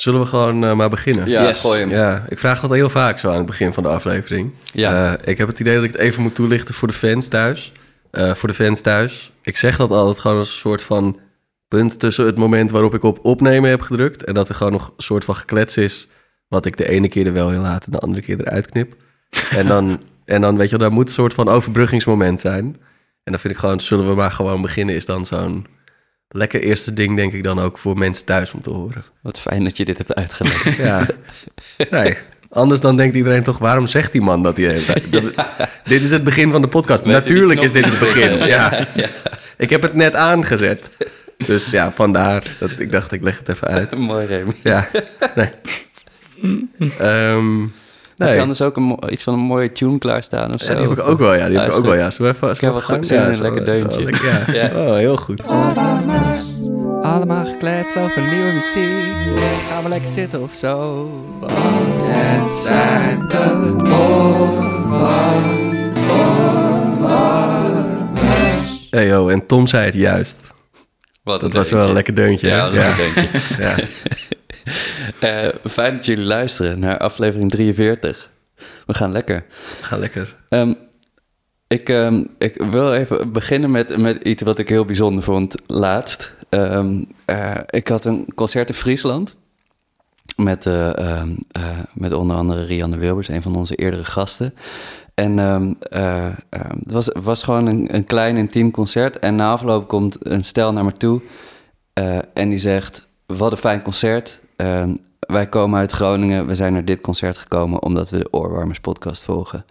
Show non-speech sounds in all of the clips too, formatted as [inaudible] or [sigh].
Zullen we gewoon eh, maar beginnen? Ja, Yes. gooi hem. Ja, ik vraag dat heel vaak zo aan het begin van de aflevering. Ja. Eh, ik heb het idee dat ik het even moet toelichten voor de fans thuis. Eh, voor de fans thuis. Ik zeg dat altijd gewoon als een soort van punt tussen het moment waarop ik op opnemen heb gedrukt... en dat er gewoon nog een soort van geklets is... wat ik de ene keer er wel in laat en de andere keer eruit knip. [laughs] En dan, en dan weet je, daar moet een soort van overbruggingsmoment zijn. En dan vind ik gewoon, zullen we maar gewoon beginnen... is dan zo'n lekker eerste ding, denk ik dan ook... voor mensen thuis om te horen. Wat fijn dat je dit hebt uitgelegd. [laughs] Ja. Nee. Anders dan denkt iedereen toch, waarom zegt die man dat hij heeft? Dat- [laughs] Dit is het begin van de podcast. Weet Natuurlijk is dit het begin. [laughs] Ja. Ik heb het net aangezet. Dus ja, vandaar dat ik dacht, ik leg het even uit. Mooi, Remy. Ja. Nee. Ehm, Heb je nee. anders ook een, iets van een mooie tune klaarstaan of zo? Ja, die heb ik ook wel, ja. Die heb ik ook wel, ja. Zullen we even... Ik heb wel goed zin in een lekker deuntje. Ja. [laughs] Ja. Oh, heel goed. Allemaal gekleed over nieuwe muziek. Dus gaan we lekker zitten of zo. Het zijn de Hey, yo, en Tom zei het juist. Wat Dat was wel een lekker deuntje. Ja, dat was een deuntje. Ja. [laughs] [laughs] Eh, fijn dat jullie luisteren naar aflevering 43. We gaan lekker. Ga lekker. Ehm, ik, ehm, ik wil even beginnen met, met iets wat ik heel bijzonder vond laatst. Ehm, eh, ik had een concert in Friesland. Met, eh, met onder andere Rianne Wilbers, een van onze eerdere gasten. En het was, was gewoon een, een klein intiem concert. En na afloop komt een stel naar me toe. en die zegt: Wat een fijn concert. Ehm, wij komen uit Groningen. We zijn naar dit concert gekomen omdat we de Oorwarmers podcast volgen.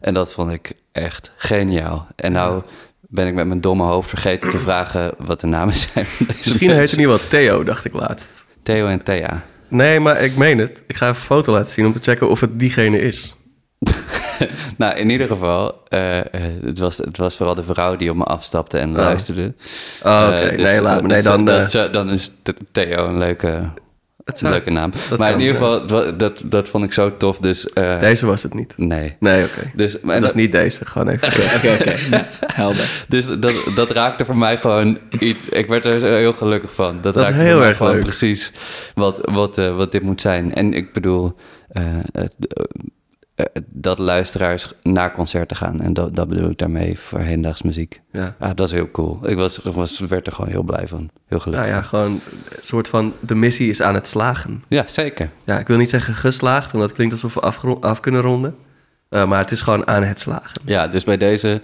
En dat vond ik echt geniaal. En nou ben ik met mijn domme hoofd vergeten te vragen wat de namen zijn van deze Misschien heet hij niet wel Theo, dacht ik laatst. Theo en Thea. Nee, maar ik meen het. Ik ga even een foto laten zien om te checken of het diegene is. [laughs] nou, in ieder geval, eh, eh, het, was, het was vooral de vrouw die op me afstapte en luisterde. Oh, oké. Eh, dus, nee, laat me. Nee, dan... dat dan is Th- Theo een leuke, het zou- leuke naam. dat Maar in ieder geval, dat, dat vond ik zo tof. Dus eh, Deze was het niet. nee. Nee, oké. Dus, en Het was dat, niet deze. Gewoon even. [laughs] Oké, oké. Helder. dus dat, dat raakte voor mij gewoon iets. Ik werd er heel gelukkig van. Dat, Dat is raakte heel voor mij erg gewoon leuk. precies wat, wat, eh, wat dit moet zijn. En ik bedoel, het, eh, dat luisteraars naar concerten gaan. En dat, dat bedoel ik daarmee voor heendaags muziek. Ja. Ah, dat is heel cool. Ik was, was, werd er gewoon heel blij van. Heel gelukkig. Nou ja, gewoon een soort van... De missie is aan het slagen. ja, zeker. Ja, ik wil niet zeggen geslaagd, want dat klinkt alsof we af kunnen ronden. Eh, maar het is gewoon aan het slagen. Ja, dus bij deze,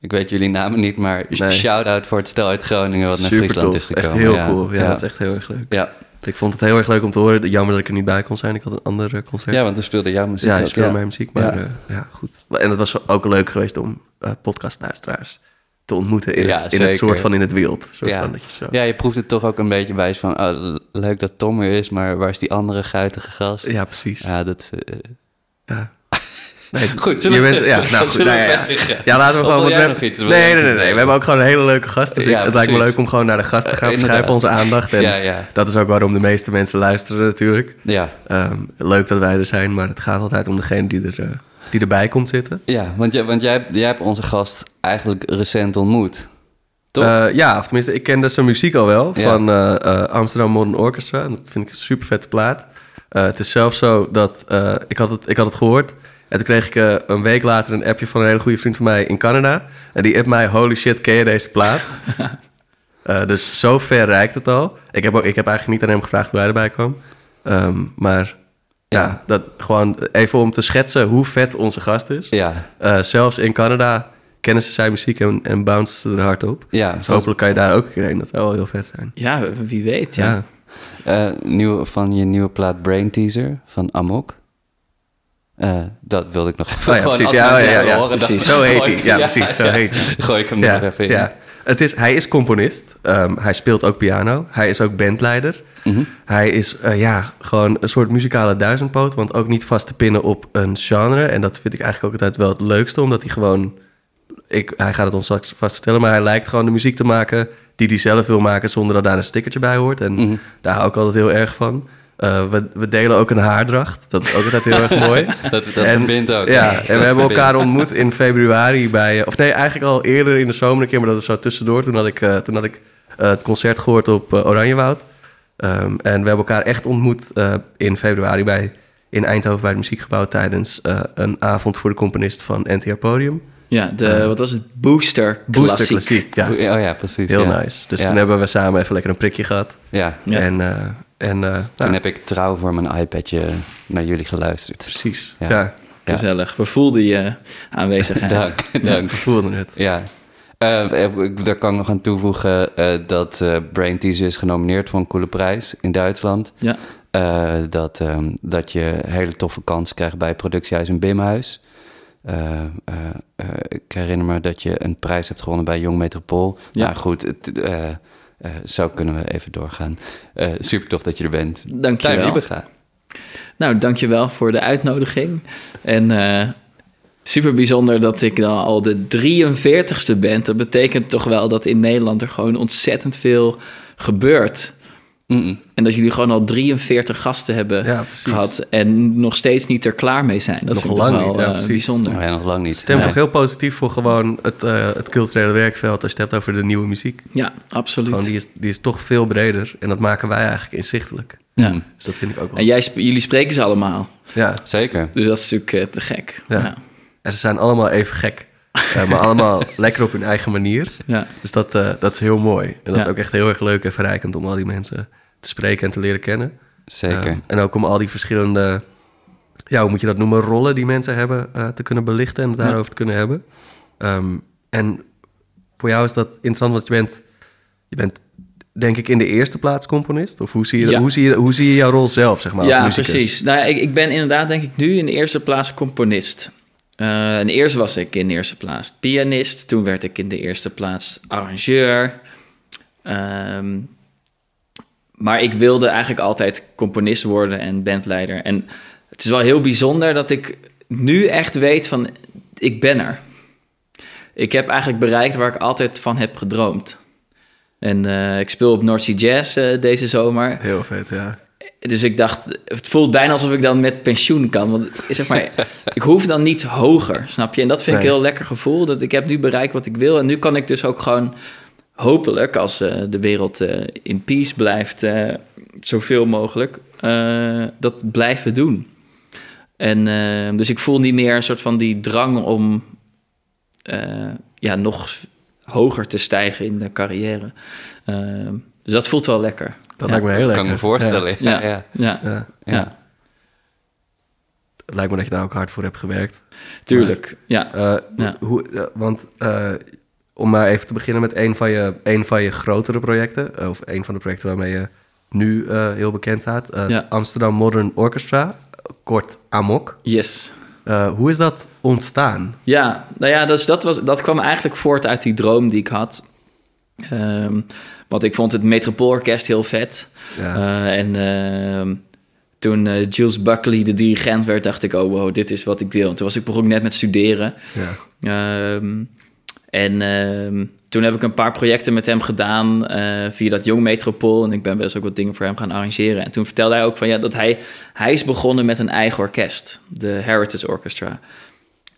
ik weet jullie namen niet, maar Nee. shout-out voor het stel uit Groningen wat naar Super Friesland is gekomen. Echt heel ja. cool. Ja, ja. dat is echt heel erg leuk. Ja. Ik vond het heel erg leuk om te horen. Jammer dat ik er niet bij kon zijn. Ik had een ander eh, concert. ja, want we speelden jouw muziek ja, ik speelde ja. mijn muziek, maar Ja. ja. ja, goed. En het was ook leuk geweest om eh podcastluisteraars te ontmoeten in, Ja, het, in het soort van in het wild. Soort Ja. van dat je zo... Ja, je proeft het toch ook een beetje bij van, oh, leuk dat Tom er is, maar waar is die andere guitige gast? Ja, precies. Ja. Ja, dat... eh, Nee, [laughs] Goed, je bent, ja, [laughs] nou goed, nou ja. ja, laten we gewoon... jij we- iets? Nee, nee, nee, nee. We hebben ook gewoon een hele leuke gast. Dus Ja, het lijkt me leuk om gewoon naar de gast te gaan. Eh, Verschuiven onze aandacht. En Ja, ja. dat is ook waarom de meeste mensen luisteren natuurlijk. Ja, Ehm, leuk dat wij er zijn, maar het gaat altijd om degene die, er, eh, die erbij komt zitten. ja want, jij, want jij, jij hebt onze gast eigenlijk recent ontmoet. Toch? Eh, ja, of tenminste, ik kende zijn muziek al wel van Amsterdam Modern Orchestra. En dat vind ik een super vette plaat. Het is zelfs zo dat ik, had het, ik had het gehoord. En toen kreeg ik eh, een week later een appje van een hele goede vriend van mij in Canada. En die app mij, holy shit, ken je deze plaat? [laughs] Eh, dus zo ver reikt het al. Ik heb, ook, ik heb eigenlijk niet aan hem gevraagd hoe hij erbij kwam. Ehm, maar ja, Ja. dat, gewoon even om te schetsen hoe vet onze gast is. ja, Eh, zelfs in Canada kennen ze zijn muziek en, en bouncen ze er hard op. ja. Dus hopelijk kan je daar ook een keer heen. Dat zou wel heel vet zijn. Ja, wie weet, ja. Ja. Eh, nieuw, van je nieuwe plaat Brain Teaser van Amok. Eh, dat wilde ik nog even Oh ja, precies. Ja, mensen ja, ja, horen, precies. Zo heet hij. Ja, precies. Zo [laughs] heet hij. Gooi ik hem nog even in. ja. Het is, hij is componist. Ehm, hij speelt ook piano. Hij is ook bandleider. Mhm. Hij is eh, ja, gewoon een soort muzikale duizendpoot. Want ook niet vast te pinnen op een genre. En dat vind ik eigenlijk ook altijd wel het leukste. Omdat hij gewoon... Ik, hij gaat het ons straks vast vertellen. Maar hij lijkt gewoon de muziek te maken die hij zelf wil maken. Zonder dat daar een stickertje bij hoort. En Mhm. daar hou ik altijd heel erg van. Eh, we, we delen ook een haardracht. Dat is ook altijd heel erg mooi. [laughs] Dat, dat En- verbindt ook. Ja, en we hebben elkaar ontmoet in februari bij... Of nee, eigenlijk al eerder in de zomer een keer, maar dat was zo tussendoor. Toen had ik, eh, toen had ik eh, het concert gehoord op Oranjewoud. Ehm, en we hebben elkaar echt ontmoet eh, in februari bij, in Eindhoven bij het Muziekgebouw... tijdens eh, een avond voor de componist van NTR Podium. Ja, de, wat was het? Booster Booster Klassiek. Klassiek, ja. Oh ja, precies. Heel ja. nice. Dus Ja. toen hebben we samen even lekker een prikje gehad. Ja, Ja. En, eh, en eh, toen nou, heb ik trouw voor mijn iPadje naar jullie geluisterd. precies. Ja. Ja. Gezellig. We voelden je aanwezigheid. [laughs] Dank, dank. we voelden het. Ja. Eh, ik- daar kan ik nog aan toevoegen eh, dat eh Brain Teaser is genomineerd voor een coole prijs in Duitsland. Ja. Eh, dat, ehm, dat je hele toffe kans krijgt bij productiehuis in Bimhuis. Eh, eh, eh, ik herinner me dat je een prijs hebt gewonnen bij Jong Metropool. Ja. Nou goed, het, eh, zo kunnen we even doorgaan. Eh, super tof dat je er bent. Tijn Dankjewel. Wiebega. Nou, dankjewel voor de uitnodiging. En eh, super bijzonder dat ik dan al de 43ste ben. Dat betekent toch wel dat in Nederland er gewoon ontzettend veel gebeurt. Mm-mm. En dat jullie gewoon al 43 gasten hebben Ja, gehad en nog steeds niet er klaar mee zijn. Dat Nog vind ik lang toch wel niet, ja, eh, bijzonder. Ja, nog lang niet. Stemt Nee. toch heel positief voor gewoon het, eh, het culturele werkveld als je het hebt over de nieuwe muziek. Ja, absoluut. Gewoon, die, is, die is toch veel breder en dat maken wij eigenlijk inzichtelijk. ja. Mm, Dus dat vind ik ook wel. En jij, sp- jullie spreken ze allemaal. Ja, Zeker. Dus dat is natuurlijk eh, te gek. Ja. Ja. en ze zijn allemaal even gek. Eh, maar allemaal [laughs] lekker op hun eigen manier. Ja. Dus dat, eh, dat is heel mooi. En dat Ja. is ook echt heel erg leuk en verrijkend om al die mensen te spreken en te leren kennen. Zeker. Eh, en ook om al die verschillende, ja, hoe moet je dat noemen, rollen die mensen hebben eh, te kunnen belichten en het Ja. daarover te kunnen hebben. Ehm, en voor jou is dat interessant, want je bent, je bent denk ik in de eerste plaats componist. Of hoe zie je, Ja. hoe zie je, hoe zie je jouw rol zelf, zeg maar, als ja, muzikus? precies. Nou, ja, ik, ik ben inderdaad, denk ik, nu in de eerste plaats componist. Eh, en eerst was ik in de eerste plaats pianist. Toen werd ik in de eerste plaats arrangeur. Ehm, maar ik wilde eigenlijk altijd componist worden en bandleider. En het is wel heel bijzonder dat ik nu echt weet van, ik ben er. Ik heb eigenlijk bereikt waar ik altijd van heb gedroomd. En eh, ik speel op North Sea Jazz eh, deze zomer. Heel vet, ja. Dus ik dacht, het voelt bijna alsof ik dan met pensioen kan. Want zeg maar, [laughs] ik hoef dan niet hoger, snap je? En dat vind ik een heel lekker gevoel. Dat ik heb nu bereikt wat ik wil. En nu kan ik dus ook gewoon hopelijk, als eh, de wereld eh, in peace blijft, eh, zoveel mogelijk, dat blijven doen. En dus ik voel niet meer een soort van die drang om ja, nog hoger te stijgen in de carrière. Dus dat voelt wel lekker. Dat Ja, lijkt me heel lekker. kan ik me voorstellen. Ja, ja, Ja, Ja, ja. ja. ja. ja. Het lijkt me dat je daar ook hard voor hebt gewerkt. Tuurlijk, ja. Eh, Ja. hoe, eh, want eh, om maar even te beginnen met een van je, een van je grotere projecten, of een van de projecten waarmee je nu eh, heel bekend staat, eh, Ja. Amsterdam Modern Orchestra, kort AMOK. Yes. Eh, hoe is dat ontstaan? Ja, nou ja, dus dat, was, dat kwam eigenlijk voort uit die droom die ik had. Ehm, want ik vond het Metropoolorkest heel vet. Ja. Eh, en ehm, toen eh, Jules Buckley de dirigent werd, dacht ik, oh wow, dit is wat ik wil. En toen was ik begon ik net met studeren. ja. Ehm, en ehm, toen heb ik een paar projecten met hem gedaan eh, via dat Jong Metropool. En ik ben best ook wat dingen voor hem gaan arrangeren. En toen vertelde hij ook van ja, dat hij, hij is begonnen met een eigen orkest, de Heritage Orchestra.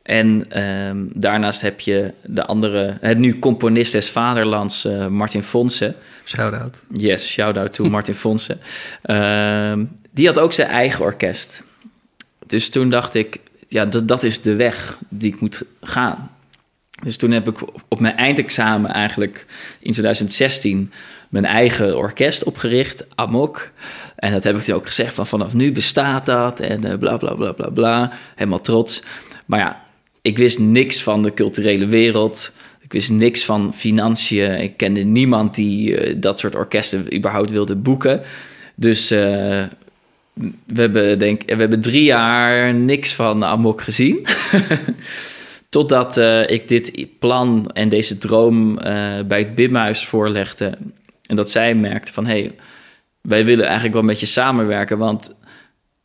En ehm, daarnaast heb je de andere, het nu componist des vaderlands, eh, Martin Fonse. Shout-out. Yes, shout-out to [laughs] Martin Fonse. Ehm, die had ook zijn eigen orkest. Dus toen dacht ik, ja, dat, dat is de weg die ik moet gaan. Dus toen heb ik op mijn eindexamen eigenlijk in 2016 mijn eigen orkest opgericht, Amok. En dat heb ik toen ook gezegd van vanaf nu bestaat dat en eh, bla bla bla bla bla. Helemaal trots. Maar ja, ik wist niks van de culturele wereld. Ik wist niks van financiën. Ik kende niemand die eh, dat soort orkesten überhaupt wilde boeken. Dus eh, we, hebben, denk, we hebben drie jaar niks van Amok gezien. [laughs] Totdat eh, ik dit plan en deze droom bij het Bimhuis voorlegde. En dat zij merkte van... hey, wij willen eigenlijk wel met je samenwerken... want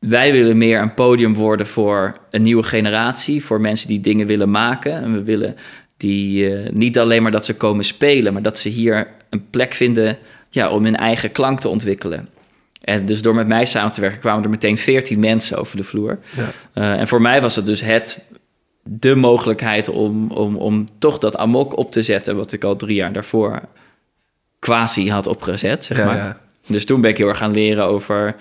wij willen meer een podium worden voor een nieuwe generatie... voor mensen die dingen willen maken. En we willen die eh, niet alleen maar dat ze komen spelen... maar dat ze hier een plek vinden ja, om hun eigen klank te ontwikkelen. En dus door met mij samen te werken kwamen er meteen 14 mensen over de vloer. Ja. Uh, en voor mij was het dus het, de mogelijkheid om, om, om toch dat amok op te zetten... wat ik al drie jaar daarvoor quasi had opgezet, zeg Ja, maar. ja. Dus toen ben ik heel erg gaan leren over,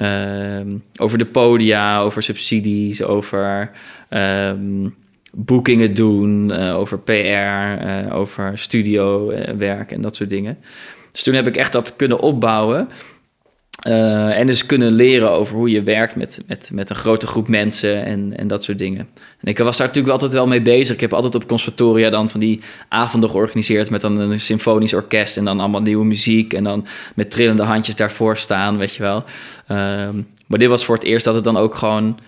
ehm, over de podia, over subsidies, over ehm, boekingen doen, eh, over PR, eh, over studiowerk en dat soort dingen. Dus toen heb ik echt dat kunnen opbouwen. Eh, en dus kunnen leren over hoe je werkt met, met, met een grote groep mensen en, en dat soort dingen. En ik was daar natuurlijk altijd wel mee bezig. Ik heb altijd op conservatoria dan van die avonden georganiseerd met dan een symfonisch orkest en dan allemaal nieuwe muziek en dan met trillende handjes daarvoor staan, weet je wel. Ehm, maar dit was voor het eerst dat het dan ook gewoon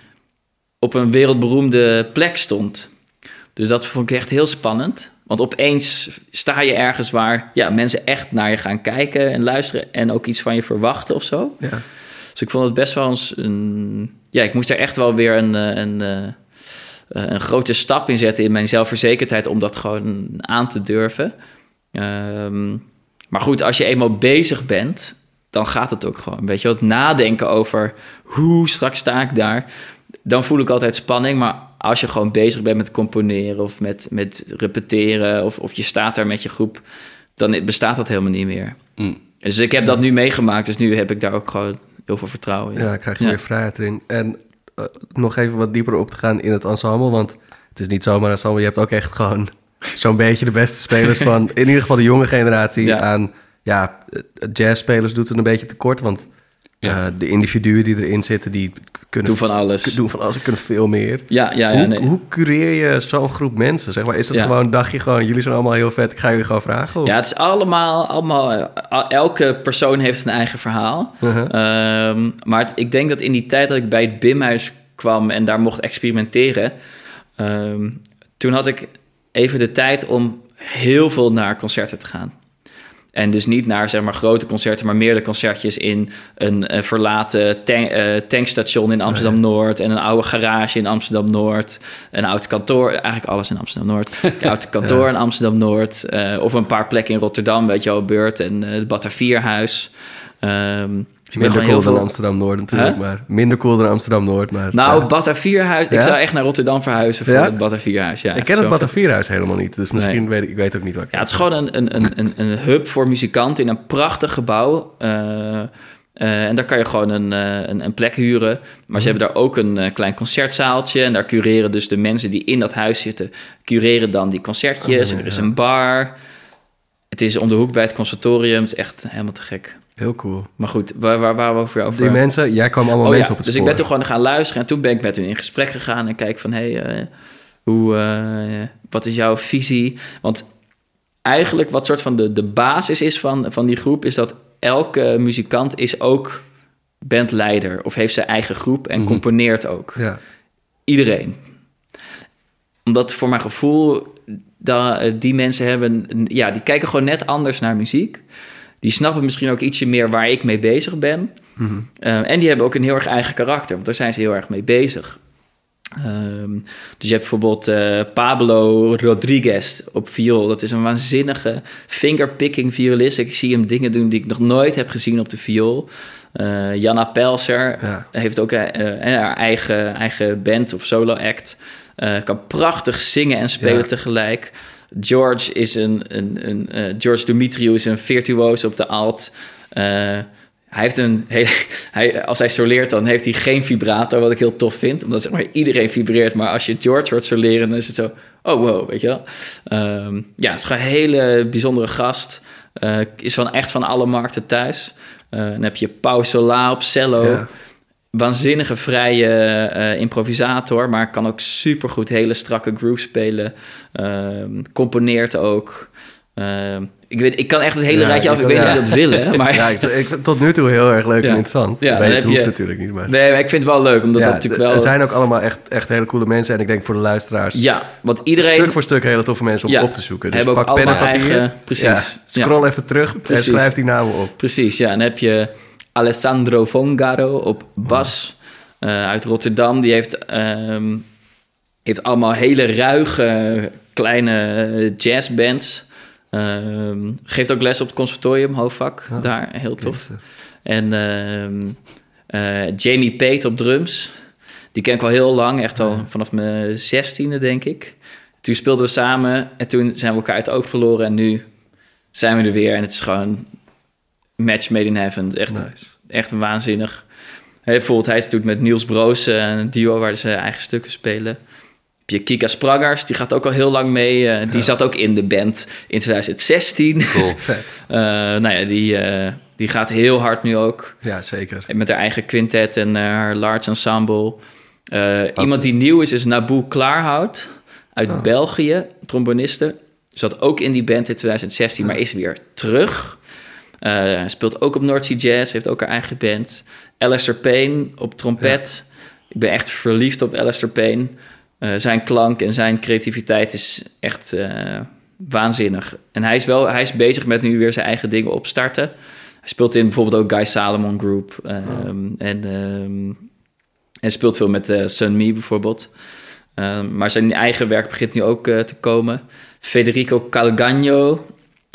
op een wereldberoemde plek stond. Dus dat vond ik echt heel spannend. Want opeens sta je ergens waar ja, mensen echt naar je gaan kijken en luisteren en ook iets van je verwachten of zo. Ja. Dus ik vond het best wel eens een. Ja, ik moest er echt wel weer een, eh, een, een, een grote stap in zetten in mijn zelfverzekerdheid om dat gewoon aan te durven. Ehm, maar goed, als je eenmaal bezig bent, dan gaat het ook gewoon. Weet je, wat nadenken over hoe straks sta ik daar, dan voel ik altijd spanning. Maar als je gewoon bezig bent met componeren of met, met repeteren of, of je staat daar met je groep, dan bestaat dat helemaal niet meer. Mm. Dus ik heb dat nu meegemaakt, dus nu heb ik daar ook gewoon heel veel vertrouwen in. Ja, krijg je Ja. meer vrijheid erin. En eh, nog even wat dieper op te gaan in het ensemble, want het is niet zomaar een ensemble. Je hebt ook echt gewoon [laughs] zo'n beetje de beste spelers van, [laughs] in ieder geval de jonge generatie, Ja. aan ja, eh, jazzspelers doet het een beetje tekort, want Ja. eh, de individuen die erin zitten, die kunnen Doe van alles. doen van alles, kunnen veel meer. Ja, ja, ja. hoe, nee. hoe cureer je zo'n groep mensen? Zeg maar, is dat Ja. gewoon, dacht je gewoon, jullie zijn allemaal heel vet, ik ga jullie gewoon vragen? Of? Ja, het is allemaal, allemaal eh, elke persoon heeft een eigen verhaal. Uh-huh. Ehm, maar het- ik denk dat in die tijd dat ik bij het BIM-huis kwam en daar mocht experimenteren, ehm, toen had ik even de tijd om heel veel naar concerten te gaan. En dus niet naar zeg maar, grote concerten, maar meerdere concertjes in een, eh, verlaten tank- eh, tankstation in Amsterdam-Noord... en een oude garage in Amsterdam-Noord, een oud kantoor... eigenlijk alles in Amsterdam-Noord. [laughs] Een oud kantoor in Amsterdam-Noord... eh, of een paar plekken in Rotterdam, weet je wel, Beurt en het Batavierhuis. Ehm dus Minder cool dan veel... Amsterdam-Noord natuurlijk, Huh? maar minder cool dan Amsterdam-Noord. Maar, Nou, ja. Batavierhuis... Ik Ja? zou echt naar Rotterdam verhuizen voor Ja? het Batavierhuis. Ja, ik ken het Batavierhuis helemaal niet, dus misschien Nee. weet ik, ik weet ook niet wat ik Ja, het is gewoon een, een, een, een, een hub voor muzikanten in een prachtig gebouw. Eh, eh, en daar kan je gewoon een, eh, een, een plek huren. Maar ze hebben daar ook een klein concertzaaltje. En daar cureren dus de mensen die in dat huis zitten... cureren dan die concertjes. Oh, en er is ja. een bar. Het is om de hoek bij het conservatorium. Het is echt helemaal te gek. Heel cool. Maar goed, waar, waar waren we over? over Die mensen, jij kwam allemaal Oh mensen ja, op het dus spoor. ik ben toen gewoon gaan luisteren en toen ben ik met hun in gesprek gegaan en kijk van hé, hey, eh, hoe, eh, wat is jouw visie? Want eigenlijk wat soort van de, de basis is van, van die groep is dat elke muzikant is ook bandleider of heeft zijn eigen groep en Mhm. componeert ook. Ja. Iedereen. Omdat voor mijn gevoel, dat, eh, die mensen hebben, ja, die kijken gewoon net anders naar muziek. Die snappen misschien ook ietsje meer waar ik mee bezig ben. Mhm. Uh, en die hebben ook een heel erg eigen karakter, want daar zijn ze heel erg mee bezig. Um, dus je hebt bijvoorbeeld uh, Pablo Rodriguez op viool. Dat is een waanzinnige fingerpicking violist. Ik zie hem dingen doen die ik nog nooit heb gezien op de viool. Uh, Janna Pelser Ja. heeft ook haar eigen, eigen band of solo act. Kan prachtig zingen en spelen Ja. tegelijk. George is een, een, een uh, George Dumitriou is een virtuoos op de alt. Uh, hij heeft een hele, [laughs] hij, als hij soleert, dan heeft hij geen vibrator, wat ik heel tof vind. Omdat zeg maar, iedereen vibreert, maar als je George hoort soleren, dan is het zo... Oh, wow, weet je wel. Um, ja, het is gewoon een hele bijzondere gast. Uh, is van echt van alle markten thuis. Dan heb je Pau Sola op cello. Ja. Waanzinnige vrije uh, improvisator, maar kan ook supergoed hele strakke groove spelen. Um, componeert ook. Um, ik, weet, ik kan echt het hele Ja, rijtje af. Ik ik- weet niet ja. of je dat willen, [laughs] maar... Ja, ik, ik, tot nu toe heel erg leuk en interessant. Ja, het hoeft je- natuurlijk niet, maar... Nee, maar ik vind het wel leuk, omdat dat natuurlijk wel... Het zijn ook allemaal echt, echt hele coole mensen. En ik denk voor de luisteraars... Ja, want iedereen... Stuk voor stuk hele toffe mensen om op te zoeken. Dus pak pen en papier. eigen- precies. Scroll even terug Precies. en schrijf die namen op. Precies, ja. En dan heb je Alessandro Fongaro op bas eh, uit Rotterdam. Die heeft, ehm, heeft allemaal hele ruige kleine eh, jazzbands. Ehm, geeft ook les op het conservatorium, hoofdvak, Ah, daar. Heel tof. En ehm, eh, Jamie Pate op drums. Die ken ik al heel lang, echt al vanaf mijn zestiende, denk ik. Toen speelden we samen en toen zijn we elkaar uit het oog verloren. En nu zijn we er weer en het is gewoon match made in heaven. Echt, Nice. echt waanzinnig. Hey, bijvoorbeeld, hij doet met Niels Broos eh, een duo waar ze eigen stukken spelen. Heb je Kika Spraggers, die gaat ook al heel lang mee. eh, die zat ook in de band in 2016. Cool. [laughs] Eh, nou ja, die, die gaat heel hard nu ook. Ja, zeker. Met haar eigen quintet en haar large ensemble. Iemand die nieuw is, is Naboe Klaarhout uit Oh. België, tromboniste. Zat ook in die band in 2016, maar is weer terug. Eh, speelt ook op North Sea Jazz, heeft ook haar eigen band. Alistair Payne op trompet. Ik ben echt verliefd op Alistair Payne. Eh, zijn klank en zijn creativiteit is echt eh, waanzinnig. En hij is, wel, hij is bezig met nu weer zijn eigen dingen opstarten. Hij speelt in bijvoorbeeld ook Guy Salomon Group. ehm, en, ehm, en speelt veel met eh Sun Me bijvoorbeeld. Ehm, maar zijn eigen werk begint nu ook te komen. Federico Calgagno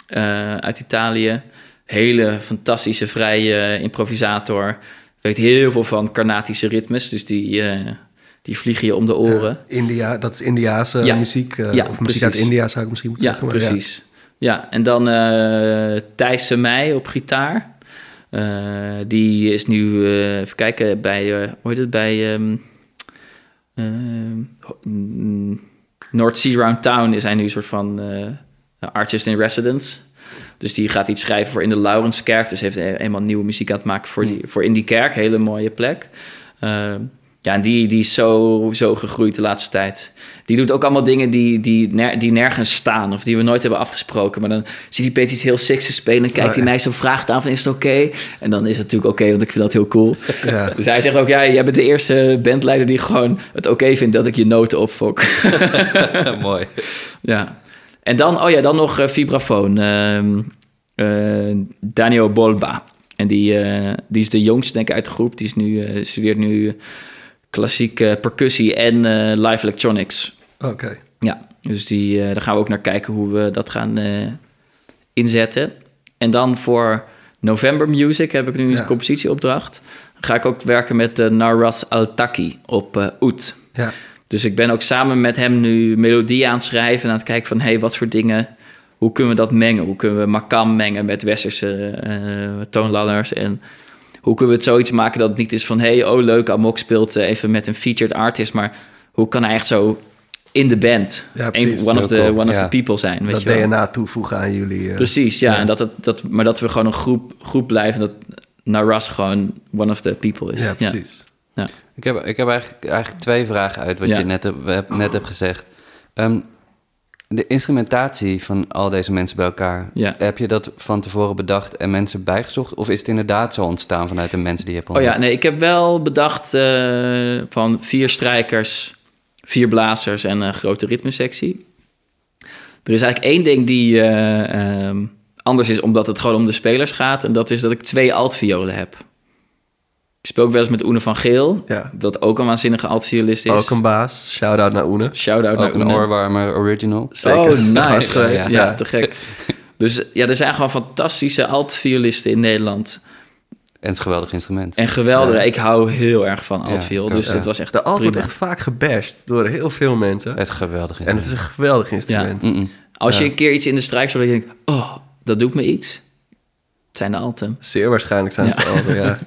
eh, uit Italië. Hele fantastische vrije improvisator. Weet heel veel van Carnatische ritmes. Dus die, eh, die vliegen je om de oren. Ja, India, dat is Indiaanse Ja. muziek. eh, Ja, of muziek uit. India zou ik misschien moeten Ja, zeggen. maar precies. Ja. en dan eh Thijs Meij op gitaar. Eh, die is nu, eh, even kijken, bij, eh, hoe heet het, bij ehm ehm, North Sea Round Town is hij nu een soort van eh, artist in residence. Dus die gaat iets schrijven voor in de Laurenskerk. Dus heeft he- helemaal nieuwe muziek aan het maken voor, die, voor in die kerk. Hele mooie plek. Ehm, ja, en die, die is zo, zo gegroeid de laatste tijd. Die doet ook allemaal dingen die, die, ner- die nergens staan of die we nooit hebben afgesproken. Maar dan zie die Peet iets heel sexy spelen en kijkt hij mij zo vraagt aan van is het oké? En dan is het natuurlijk oké, want ik vind dat heel cool. [laughs] Ja. Dus hij zegt ook, ja, jij bent de eerste bandleider die gewoon het oké vindt dat ik je noten opfok. [laughs] Mooi. Ja. En dan, oh ja, dan nog eh, vibrafoon. Ehm eh, Daniel Bolba. En die, eh, die is de jongste, denk ik, uit de groep. Die is nu, studeert nu klassieke percussie en live electronics. Oké. Ja, dus die, daar gaan we ook naar kijken hoe we dat gaan inzetten. En dan voor November Music heb ik nu Ja. een compositieopdracht. Ga ik ook werken met uh, Naras Altaki op Oet. Ja. Dus ik ben ook samen met hem nu melodie aan het schrijven... en aan het kijken van, hey, wat voor dingen... hoe kunnen we dat mengen? Hoe kunnen we makam mengen met westerse eh toonladders? En hoe kunnen we het zoiets maken dat het niet is van... hey, oh leuk, Amok speelt eh, even met een featured artist... maar hoe kan hij echt zo in de band Ja, precies. one, of the, cool. one of Ja. the people zijn? Weet Dat je wel? DNA toevoegen aan jullie. eh. Precies, ja. Ja. En dat het, dat, maar dat we gewoon een groep, groep blijven... dat Naras gewoon one of the people is. Ja, precies. Ik heb, ik heb eigenlijk, eigenlijk twee vragen uit wat Ja. je net, heb, heb- net hebt gezegd. Ehm, de instrumentatie van al deze mensen bij elkaar, Ja. heb je dat van tevoren bedacht en mensen bijgezocht? Of is het inderdaad zo ontstaan vanuit de mensen die je hebt Oh ja, nee, ik heb wel bedacht eh, van vier strijkers, vier blazers en een grote ritmesectie. Er is eigenlijk één ding die eh, ehm, anders is, omdat het gewoon om de spelers gaat. En dat is dat ik twee altviolen heb. Ik speel ook wel eens met Oene van Geel, Ja. dat ook een waanzinnige altviolist is. Ook een baas. Shout-out naar Oene. Shout-out naar Ook een Oene. oorwarmer original. Zeker. Oh, [laughs] nice. Geweest, ja, ja. te gek. [laughs] Dus ja, er zijn gewoon fantastische altviolisten in Nederland. En het is een geweldig instrument. En geweldig. Ja. Ik hou heel erg van altviool. dus ja. het was echt De alt wordt echt vaak gebashed door heel veel mensen. Het is een geweldig En het is een geweldig instrument. Als je een keer iets in de strijk zo dat je denkt, oh, dat doet me iets. Het zijn de alten. Zeer waarschijnlijk zijn het Ja. alten, ja. [laughs]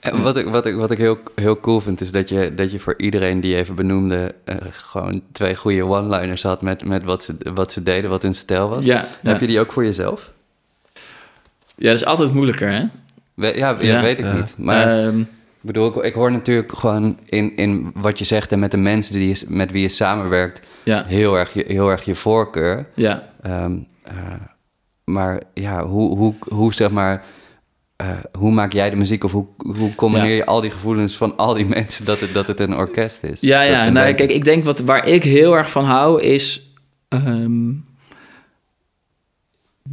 En wat ik, wat ik, wat ik heel, heel cool vind, is dat je, dat je voor iedereen die je even benoemde... eh, gewoon twee goede one-liners had met, met wat, ze, wat ze deden, wat hun stijl was. Ja, ja. Heb je die ook voor jezelf? ja, dat is altijd moeilijker, hè? We- ja, ja, Ja. weet ik Ja. niet. Maar Ehm, ik bedoel, ik, ik hoor natuurlijk gewoon in, in wat je zegt... en met de mensen die je, met wie je samenwerkt... ja, heel erg je, heel erg je voorkeur. ja. Ehm, eh, maar ja, hoe, hoe, hoe zeg maar... eh, hoe maak jij de muziek of hoe, hoe combineer Ja. je al die gevoelens van al die [laughs] mensen dat het, dat het een orkest is? Ja, ja. Nou, band kijk, ik denk wat, waar ik heel erg van hou is ehm,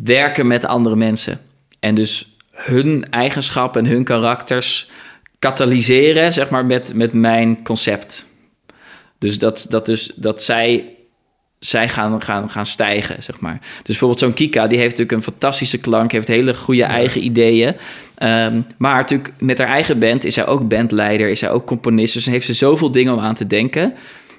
werken met andere mensen. En dus hun eigenschappen en hun karakters katalyseren, zeg maar, met, met mijn concept. Dus dat, dat, dus, dat zij, zij gaan, gaan, gaan stijgen, zeg maar. Dus bijvoorbeeld zo'n Kika, die heeft natuurlijk een fantastische klank, heeft hele goede eigen ideeën. Ehm, maar natuurlijk met haar eigen band is zij ook bandleider, is zij ook componist. Dus heeft ze zoveel dingen om aan te denken.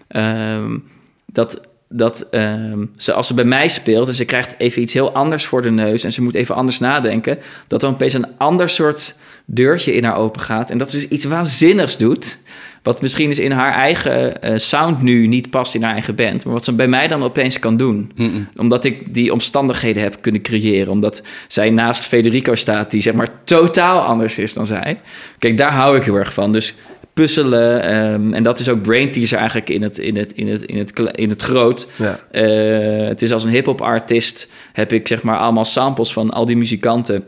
ehm, dat, dat ehm, ze, als ze bij mij speelt en ze krijgt even iets heel anders voor de neus en ze moet even anders nadenken, dat dan opeens een ander soort deurtje in haar open gaat en dat ze dus iets waanzinnigs doet. Wat misschien dus in haar eigen eh, sound nu niet past in haar eigen band. Maar wat ze bij mij dan opeens kan doen. Omdat ik die omstandigheden heb kunnen creëren. Omdat zij naast Federico staat, die zeg maar totaal anders is dan zij. Kijk, daar hou ik heel erg van. Dus puzzelen. ehm, en dat is ook Brain Teaser eigenlijk in het, in het, in het, in het, in het groot. Ja. Eh, het is als een hip-hop artist heb ik zeg maar allemaal samples van al die muzikanten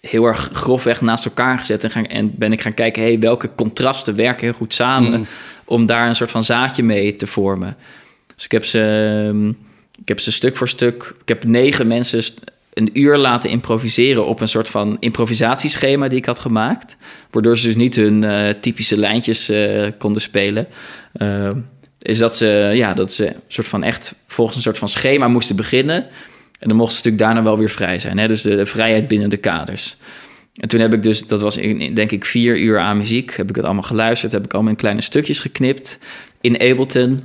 heel erg grofweg naast elkaar gezet en, gaan, en ben ik gaan kijken, hey, welke contrasten werken heel goed samen Mm. om daar een soort van zaadje mee te vormen. Dus ik heb ze, ehm, ik heb ze stuk voor stuk, ik heb negen mensen een uur laten improviseren op een soort van improvisatieschema die ik had gemaakt, waardoor ze dus niet hun eh, typische lijntjes eh, konden spelen. Ehm, is dat ze, ja, dat ze een soort van echt volgens een soort van schema moesten beginnen. En dan mochten ze natuurlijk daarna wel weer vrij zijn. Hè? Dus de, de vrijheid binnen de kaders. En toen heb ik dus, dat was in, in, denk ik vier uur aan muziek, heb ik het allemaal geluisterd, heb ik allemaal in kleine stukjes geknipt in Ableton.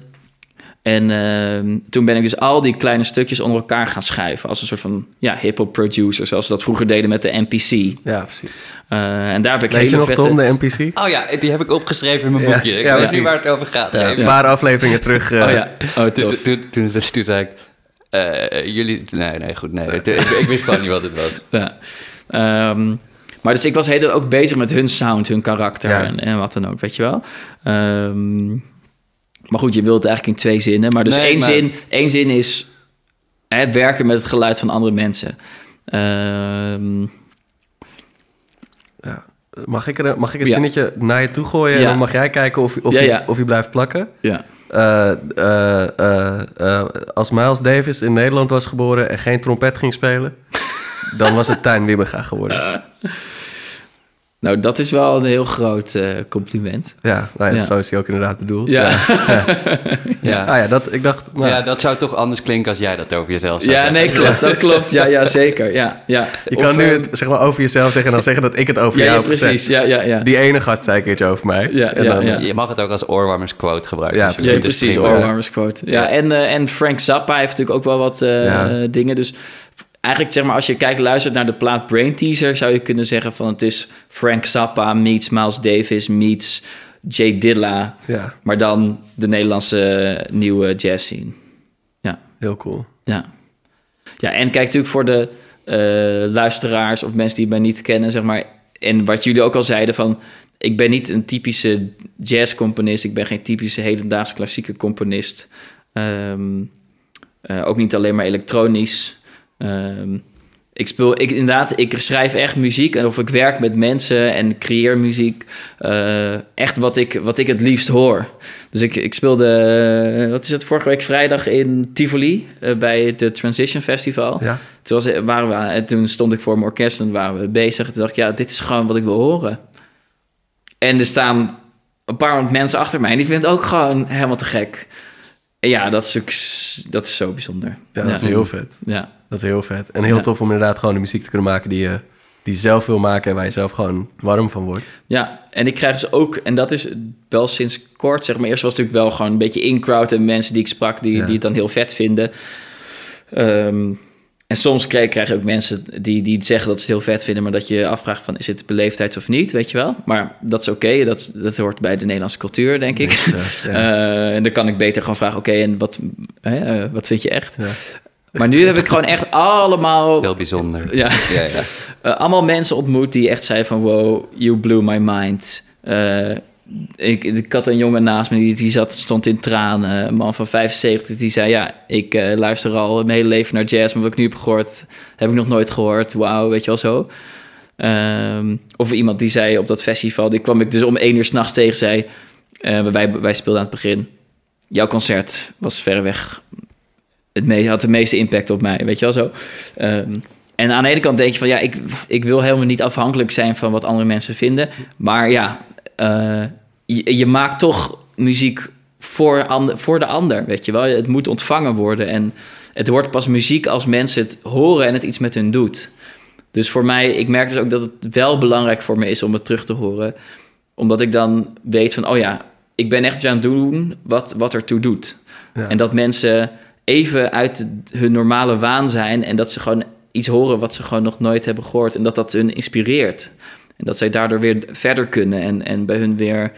En ehm, toen ben ik dus al die kleine stukjes onder elkaar gaan schuiven als een soort van ja, hip-hop producer, zoals ze dat vroeger deden met de NPC. Ja, precies. Eh, en daar heb ik Weet je hele nog, vette... Tom, de NPC? Oh ja, die heb ik opgeschreven in mijn Ja, boekje. Ik ja, weet niet waar het over gaat. Ja, een paar afleveringen terug. eh, Oh ja, oh Toen, tof. toen, toen, toen, toen zei ik... eh, jullie... Nee, nee, goed. Nee, ik, ik wist gewoon niet wat het was. [laughs] Ja. Ehm, maar dus ik was heel ook bezig met hun sound, hun karakter Ja. en, en wat dan ook, weet je wel. Ehm, maar goed, je wilt het eigenlijk in twee zinnen. Maar dus Nee, één, maar- Zin, één zin is het werken met het geluid van andere mensen. Ehm, ja. Mag ik, er, mag ik een Ja. zinnetje naar je toe gooien? Ja. En dan mag jij kijken of, of, Ja, je, of je blijft plakken. ja. Eh, eh, als Miles Davis in Nederland was geboren en geen trompet ging spelen... dan was het Tijn Wibbega geworden. [laughs] Nou, dat is wel een heel groot eh, compliment. Ja, nou ja, Ja. zo is hij ook inderdaad bedoeld. Ja, Ja. [laughs] Ah ja, dat, ik dacht... Nou, ja, dat zou toch anders klinken als jij dat over jezelf zou ja zeggen. nee, klopt. Dat klopt. Ja, ja zeker. Ja, ja. je Of, kan nu ehm, het zeg maar, over jezelf zeggen en dan zeggen dat ik het over Ja, jou ja, heb gezegd. precies. Ja, ja, ja. Die ene gast zei een keertje over mij. Ja, en ja, dan, ja. Je mag het ook als oorwarmers quote gebruiken. Ja, precies. Ja, precies. Oorwarmers quote. Ja, Ja. En, eh, en Frank Zappa heeft natuurlijk ook wel wat eh, Ja. dingen. Dus eigenlijk zeg maar, als je kijkt, luistert naar de plaat Brain Teaser, zou je kunnen zeggen van het is Frank Zappa meets Miles Davis meets Jay Dilla, Ja, maar dan de Nederlandse nieuwe jazz scene. Ja, heel cool. ja. Ja, en kijk natuurlijk voor de eh, luisteraars of mensen die mij niet kennen, zeg maar. En wat jullie ook al zeiden van, ik ben niet een typische jazzcomponist. Ik ben geen typische hedendaagse klassieke componist. Ehm, eh, ook niet alleen maar elektronisch. Ehm, ik speel, ik, inderdaad, ik schrijf echt muziek en of ik werk met mensen en creëer muziek. eh, echt wat ik, wat ik het liefst hoor. Dus ik, ik speelde, eh, wat is het, vorige week vrijdag in Tivoli eh, bij het Transition Festival. Ja, Toen, was, waren we, en toen stond ik voor mijn orkest en waren we bezig. En toen dacht ik, ja, dit is gewoon wat ik wil horen. En er staan een paar honderd mensen achter mij en die vinden het ook gewoon helemaal te gek. En ja, dat is, dat is zo bijzonder. ja dat is heel vet. Ja, Dat is heel vet. En heel Ja. tof om inderdaad gewoon de muziek te kunnen maken die je, die zelf wil maken en waar je zelf gewoon warm van wordt. ja, en ik krijg dus ook, en dat is wel sinds kort, zeg maar. Eerst was het natuurlijk wel gewoon een beetje in-crowd en mensen die ik sprak, die, Ja. die het dan heel vet vinden. Ehm, en soms krijg, krijg je ook mensen die, die zeggen dat ze het heel vet vinden, maar dat je afvraagt van is het beleefdheid of niet, weet je wel. Maar dat is oké, dat, dat hoort bij de Nederlandse cultuur, denk ik. [laughs] Eh, ja. En dan kan ik beter gewoon vragen, oké, en wat, hè, eh, wat vind je echt? Maar nu heb ik gewoon echt allemaal, Heel bijzonder. ja, Ja, ja. eh, allemaal mensen ontmoet die echt zeiden van... wow, you blew my mind. Eh, ik, ik had een jongen naast me, die, die zat, stond in tranen. Een man van 75, die zei... ja, ik eh, luister al mijn hele leven naar jazz... maar wat ik nu heb gehoord, heb ik nog nooit gehoord. Wauw, weet je wel zo. Ehm, of iemand die zei op dat festival... die kwam ik dus om één uur s'nachts tegen, zei... wij, wij speelden aan het begin... jouw concert was verreweg... Het me had de meeste impact op mij, weet je wel zo. Ehm, en aan de ene kant denk je van ja, ik, ik wil helemaal niet afhankelijk zijn van wat andere mensen vinden. Maar ja, eh, je, je maakt toch muziek voor, ander, voor de ander, weet je wel. Het moet ontvangen worden. En het wordt pas muziek als mensen het horen en het iets met hun doet. Dus voor mij, ik merk dus ook dat het wel belangrijk voor me is om het terug te horen. Omdat ik dan weet van, oh ja, ik ben echt aan het doen wat, wat ertoe doet. Ja. En dat mensen even uit hun normale waan zijn en dat ze gewoon iets horen wat ze gewoon nog nooit hebben gehoord en dat dat hun inspireert. En dat zij daardoor weer verder kunnen en, en bij hun weer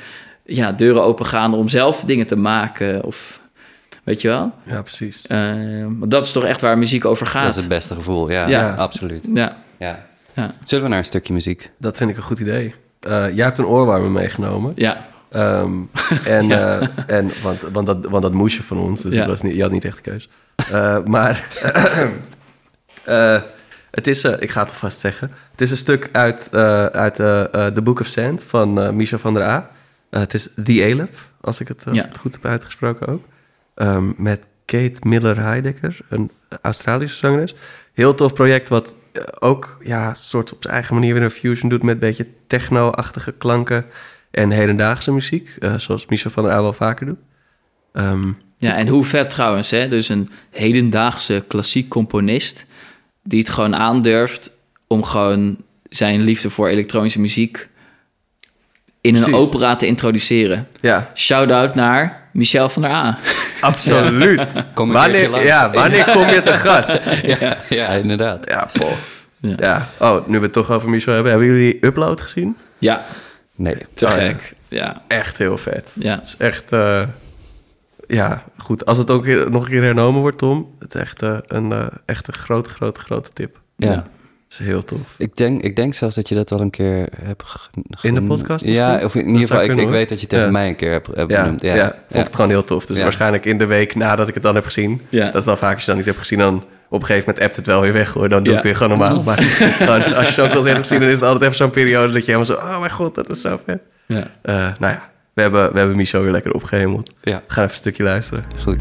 ja, deuren open gaan om zelf dingen te maken of weet je wel. ja, precies. Want dat is toch echt waar muziek over gaat. Dat is het beste gevoel, ja, Ja. absoluut. Ja, Ja. ja, Zullen we naar een stukje muziek? Dat vind ik een goed idee. Eh, jij hebt een oorwarmer meegenomen. ja, Ehm, [laughs] en, eh, en, want, want, dat, want dat moest je van ons, dus Ja. was niet, je had niet echt keus. Eh, maar [clears throat] eh, het is, ik ga het alvast zeggen, het is een stuk uit, uit The Book of Sand van Michel van der A. Het is The Alep, als ik het, als Ja. ik het goed heb uitgesproken ook. Ehm, met Kate Miller-Heidecker, een Australische zangeres. Heel tof project wat ook ja, soort op zijn eigen manier weer een fusion doet met een beetje techno-achtige klanken en hedendaagse muziek, eh, zoals Michel van der A wel vaker doet. Ehm, ja. En hoe vet trouwens, hè? Dus een hedendaagse klassiek componist die het gewoon aandurft om gewoon zijn liefde voor elektronische muziek in een Precies. opera te introduceren. ja, Shout-out naar Michel van der A. absoluut. [laughs] Kom een keertje wanneer, ja, wanneer kom je te [laughs] gast? ja, ja, inderdaad. Ja. Ja. Ja. Oh, nu we het toch over Michel hebben. Hebben jullie Upload gezien? Ja, Nee. te ja. gek. Ja, Echt heel vet. ja. Het is echt... eh, ja, goed. Als het ook nog een keer hernomen wordt, Tom... Het is echt, eh, een, eh, echt een grote, grote, grote tip. Ja. Ja. Het is heel tof. Ik denk, ik denk zelfs dat je dat al een keer hebt In de podcast Ja, of in Dat ieder geval, ik, ik weet dat je het tegen Ja. mij een keer hebt, hebt Ja, benoemd. ja, vond het gewoon heel tof. Dus waarschijnlijk in de week nadat ik het dan heb gezien... Dat is dan vaak als je dan niet hebt gezien... dan op een gegeven moment appt het wel weer weg, hoor. Dan doe Ja. ik weer gewoon normaal. Maar [laughs] gewoon, als je zo'n concert hebt gezien... dan is het altijd even zo'n periode dat je helemaal zo... Oh mijn god, dat is zo vet. ja. Eh, nou ja, we hebben, we hebben Michel weer lekker opgehemeld. Ja, We gaan even een stukje luisteren. goed.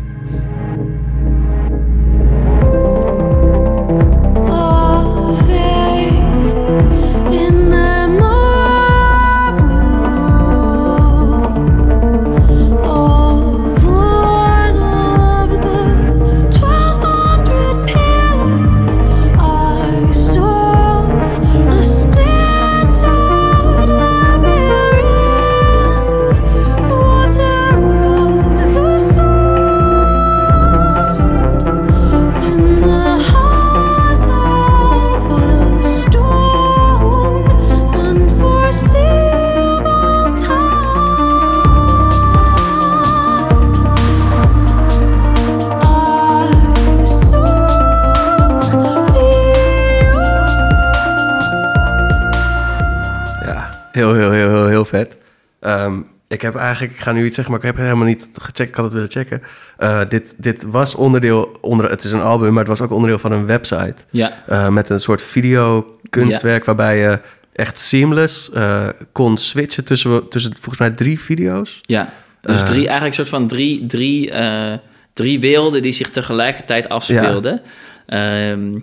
Ik heb eigenlijk, ik ga nu iets zeggen, maar ik heb helemaal niet gecheckt. Ik had het willen checken. Eh, dit, dit was onderdeel, onder, het is een album, maar het was ook onderdeel van een website. ja. Eh, met een soort videokunstwerk waarbij je echt seamless eh, kon switchen tussen, tussen volgens mij drie video's. Ja, dus drie, eigenlijk een soort van drie, drie, drie werelden die zich tegelijkertijd afspeelden. Ehm,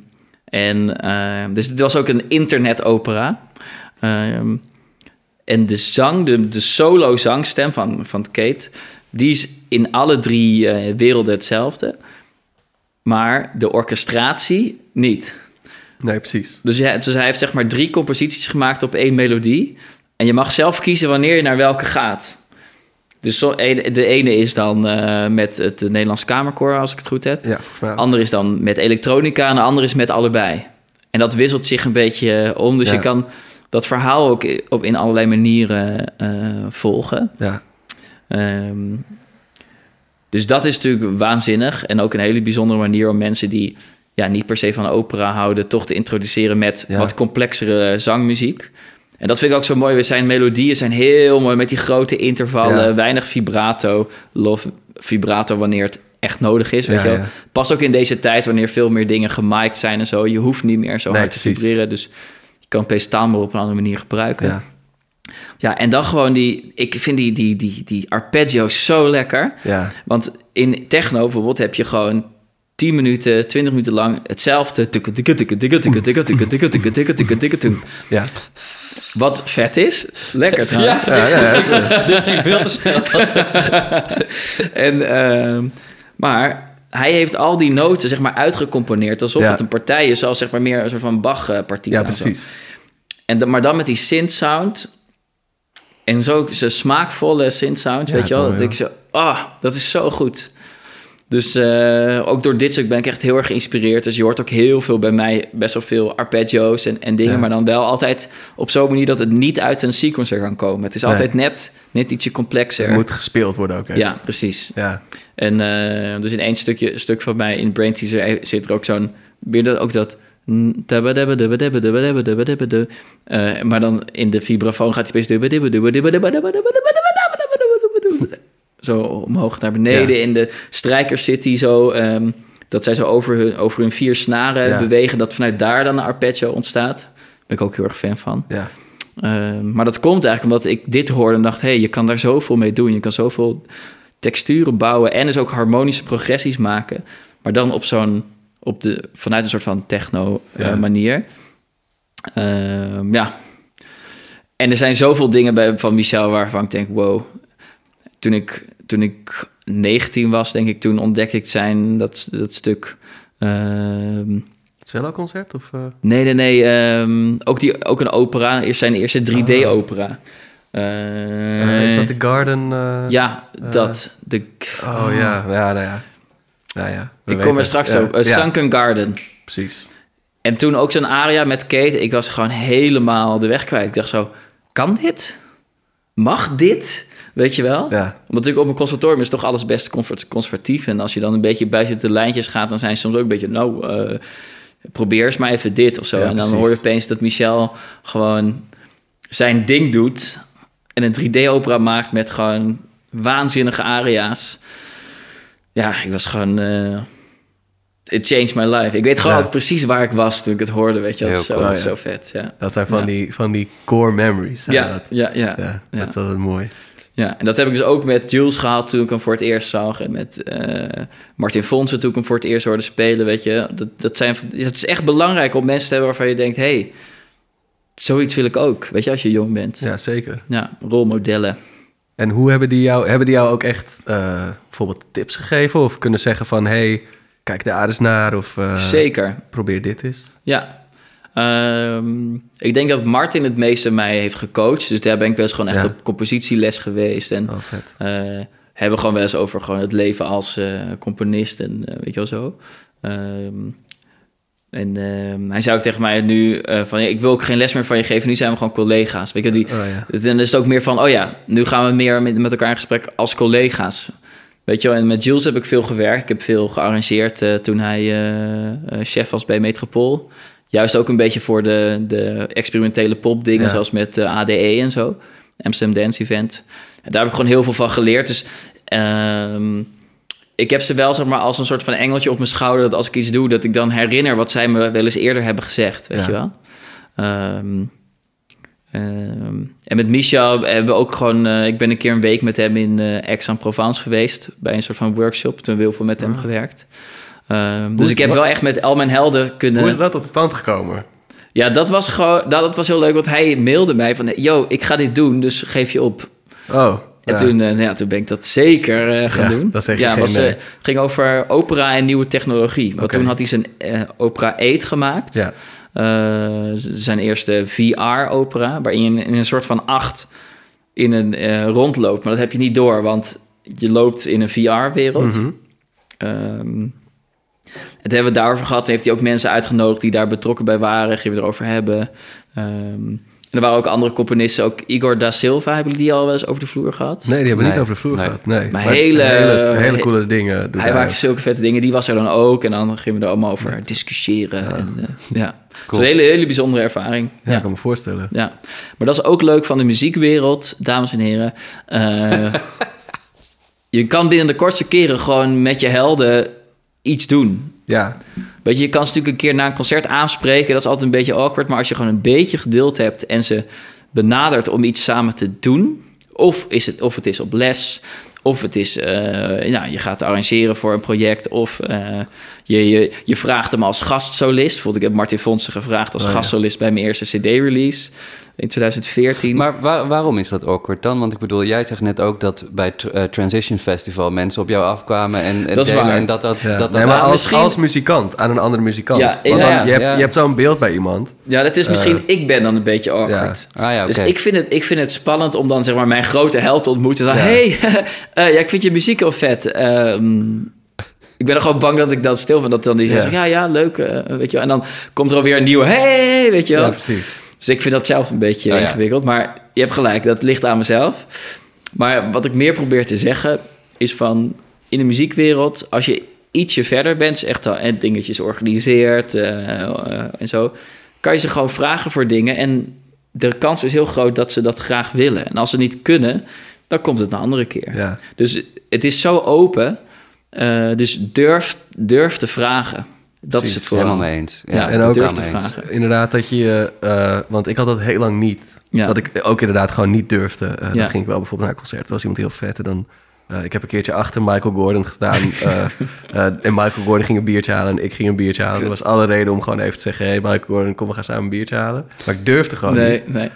en ehm, dus het was ook een internetopera. Ehm, en de zang, de, de solo zangstem van, van Kate, die is in alle drie eh, werelden hetzelfde. Maar de orchestratie niet. Nee, precies. Dus, ja, dus hij heeft zeg maar drie composities gemaakt op één melodie. En je mag zelf kiezen wanneer je naar welke gaat. Dus zo, de ene is dan eh, met het Nederlands Kamerkoor, als ik het goed heb. Ja, volgens mij. De andere is dan met elektronica en de andere is met allebei. En dat wisselt zich een beetje eh, om. Dus Ja. je kan dat verhaal ook op, in allerlei manieren eh, volgen. Ja, Ehm, dus dat is natuurlijk waanzinnig. En ook een hele bijzondere manier om mensen die ja, niet per se van opera houden, toch te introduceren met Ja. wat complexere zangmuziek. En dat vind ik ook zo mooi. Zijn melodieën zijn heel mooi met die grote intervallen, Ja. weinig vibrato, lof vibrato wanneer het echt nodig is. Weet Ja, je wel. Pas ook in deze tijd wanneer veel meer dingen gemiked zijn en zo. Je hoeft niet meer zo Nee, hard te precies. vibreren. Dus kan PSTAAL maar op een andere manier gebruiken. Ja. Ja, en dan gewoon die... Ik vind die, die, die, die arpeggio's zo lekker. Ja. Want in techno bijvoorbeeld heb je gewoon 10 minuten, 20 minuten lang hetzelfde. Ja. Wat vet is. Lekker trouwens. Ja, ja, ja, ja. Dit ging veel te snel. en, maar hij heeft al die noten zeg maar uitgecomponeerd alsof Ja. het een partij is, zoals zeg maar meer een soort van Bach-partita. ja en zo. precies. En dan, maar dan met die synth sound. En zo smaakvolle synth sounds, Ja, weet je wel. Dat is ik zo, ah, dat is zo goed. Dus eh, ook door dit stuk ben ik echt heel erg geïnspireerd. Dus je hoort ook heel veel bij mij, best wel veel arpeggios en, en dingen. Ja. Maar dan wel altijd op zo'n manier dat het niet uit een sequencer kan komen. Het is Nee. altijd net, net ietsje complexer. Het moet gespeeld worden ook. Echt. ja, precies. Ja. En eh, dus in één stukje, stuk van mij in Brain Teaser zit er ook zo'n... Weer dat, ook dat... Eh, maar dan in de vibrafoon gaat hij opeens... Zo omhoog naar beneden. Ja. In de strijkers zit hij zo... ehm, dat zij zo over hun, over hun vier snaren Ja. bewegen... dat vanuit daar dan een arpeggio ontstaat. Daar ben ik ook heel erg fan van. Ja. Ehm, maar dat komt eigenlijk omdat ik dit hoorde en dacht... hé, hey, je kan daar zoveel mee doen. Je kan zoveel texturen bouwen en dus ook harmonische progressies maken. Maar dan op zo'n... Op de, vanuit een soort van techno eh, manier. Ehm, ja. En er zijn zoveel dingen bij, van Michel waarvan ik denk... wow, toen ik, toen ik 19 was, denk ik... toen ontdekte ik zijn, dat, dat stuk... ehm, Het cello-concert? Of, eh? Nee, nee, nee. ehm, ook, die, ook een opera. Eerst zijn eerste 3D-opera. Eh, is dat de Garden? eh? Ja, eh, dat. De, Oh ja, ja, nou ja. Nou ja, we ik kom er straks Ja, op. Sunken Garden. precies. En toen ook zo'n aria met Kate. Ik was gewoon helemaal de weg kwijt. Ik dacht zo, kan dit? Mag dit? Weet je wel? Ja, Want natuurlijk op een conservatorium is toch alles best comfort- conservatief. En als je dan een beetje buiten de lijntjes gaat... dan zijn ze soms ook een beetje... nou, eh, probeer eens maar even dit of zo. Ja, en dan precies. hoor je opeens dat Michel gewoon zijn ding doet... en een 3D-opera maakt met gewoon waanzinnige aria's. Ja, ik was gewoon... eh, it changed my life. Ik weet gewoon Ja. ook precies waar ik was toen ik het hoorde, weet je. Dat is zo, cool. dat Oh, ja. zo vet, ja. dat zijn van, Ja. die, van die core memories. Ja, dat. ja, ja, ja, dat is altijd mooi. Ja, en dat heb ik dus ook met Jules gehad toen ik hem voor het eerst zag. En met eh, Martin Fonsen toen ik hem voor het eerst hoorde spelen, weet je. Dat, dat, zijn, het is echt belangrijk om mensen te hebben waarvan je denkt... hey, zoiets wil ik ook, weet je, als je jong bent. Ja, Ja, zeker. rolmodellen. En hoe hebben die jou, hebben die jou ook echt eh, bijvoorbeeld tips gegeven? Of kunnen zeggen van, hey, kijk daar eens naar. Of eh, Zeker, probeer dit eens. ja. Ehm, ik denk dat Martin het meeste mij heeft gecoacht. Dus daar ben ik best gewoon echt Ja. op compositieles geweest. En Oh, vet. Eh, hebben gewoon wel eens over gewoon het leven als componist en weet je wel zo. Ehm, en ehm, hij zei ook tegen mij nu eh, van, ja, ik wil ook geen les meer van je geven, nu zijn we gewoon collega's. Weet je, die, Oh, ja. dan is het ook meer van, oh ja, nu gaan we meer met, met elkaar in gesprek als collega's. Weet je wel, en met Jules heb ik veel gewerkt. Ik heb veel gearrangeerd eh, toen hij eh, chef was bij Metropool. Juist ook een beetje voor de, de experimentele popdingen, Ja. zoals met ADE en zo. Amsterdam Dance Event. En daar heb ik gewoon heel veel van geleerd. Dus ehm, ik heb ze wel zeg maar, als een soort van engeltje op mijn schouder... dat als ik iets doe, dat ik dan herinner wat zij me wel eens eerder hebben gezegd. Weet Ja. je wel? Ehm, ehm, en met Misha hebben we ook gewoon... eh, ik ben een keer een week met hem in eh Aix-en-Provence geweest... bij een soort van workshop. Toen hebben we heel veel met hem Ah. gewerkt. Ehm, dus ik heb wel echt met al mijn helden kunnen... Hoe is dat tot stand gekomen? Ja, dat was gewoon... Dat, dat was heel leuk, want hij mailde mij van... Yo, ik ga dit doen, dus geef je op. Oh, En ja. toen, eh, ja, toen ben ik dat zeker eh, gaan Ja, doen. dan zeg ja, geen was, eh, ging over opera en nieuwe technologie. Want toen had hij zijn opera 8 gemaakt. Ja. Zijn eerste VR-opera, waarin je in een soort van acht in een rondloopt. Maar dat heb je niet door, want je loopt in een VR-wereld. Mhm. Ehm, het hebben we daarover gehad. Heeft hij ook mensen uitgenodigd die daar betrokken bij waren. Gingen we het erover hebben. En er waren ook andere componisten. Ook Igor da Silva, hebben jullie die al wel eens over de vloer gehad? Nee, die hebben we niet over de vloer Nee. gehad. Nee. Maar hele- hele, hele he- coole dingen. Hij maakte zulke vette dingen. Die was er dan ook. En dan gingen we er allemaal over discussiëren. Ja, en, eh, ja. Het een hele, hele bijzondere ervaring. Ja, Ja. ik kan me voorstellen. Ja, maar dat is ook leuk van de muziekwereld, dames en heren. Eh, [laughs] je kan binnen de kortste keren gewoon met je helden iets doen. Ja, Weet je, je kan ze natuurlijk een keer na een concert aanspreken. Dat is altijd een beetje awkward. Maar als je gewoon een beetje geduld hebt en ze benadert om iets samen te doen. Of, is het, of het is op les. Of het is, eh, ja, je gaat arrangeren voor een project. Of eh, je, je, je vraagt hem als gastsolist. Bijvoorbeeld, ik heb Martin Fonsen gevraagd als Oh, ja. gastsolist bij mijn eerste CD-release. in 2014. Maar waar- waarom is dat awkward dan? Want ik bedoel, jij zegt net ook dat bij het eh, Transition Festival mensen op jou afkwamen en, en Dat is delen waar. en dat dat... Ja. dat, dat nee, maar als, misschien- als muzikant, aan een andere muzikant. Ja, Want ja, dan, ja, je, hebt, ja. je hebt zo'n beeld bij iemand. ja, dat is misschien... Eh, ik ben dan een beetje awkward. Ah ja, oké. Dus ik vind, het, ik vind het spannend om dan zeg maar mijn grote held te ontmoeten. En dan, Ja. hey, [laughs] eh, ja, ik vind je muziek heel vet. Ehm, ik ben er gewoon bang dat ik dan stil van dat dan die Ja. zegt, ja, ja, leuk, eh, weet je wel. En dan komt er alweer een nieuwe, hey, weet je wel. Ja, precies. Dus ik vind dat zelf een beetje Oh ja. ingewikkeld. Maar je hebt gelijk, dat ligt aan mezelf. Maar wat ik meer probeer te zeggen is van... in de muziekwereld, als je ietsje verder bent... echt al en dingetjes organiseert eh, eh, en zo... kan je ze gewoon vragen voor dingen. En de kans is heel groot dat ze dat graag willen. En als ze niet kunnen, dan komt het een andere keer. Ja. Dus het is zo open. Eh, dus durf, durf te vragen. Dat Precies, is het vooral. Helemaal mee eens. Ja, en dat ook durf te eens. vragen. Inderdaad, dat je... eh, want ik had dat heel lang niet. Ja. Dat ik ook inderdaad gewoon niet durfde. Eh, Ja. Dan ging ik wel bijvoorbeeld naar een concert. Er was iemand heel vet. En dan... eh, ik heb een keertje achter Michael Gordon gestaan. [laughs] eh, eh, en Michael Gordon ging een biertje halen en ik ging een biertje halen. Er was alle reden om gewoon even te zeggen... Hey Michael Gordon, kom we gaan samen een biertje halen. Maar ik durfde gewoon niet. Nee, nee.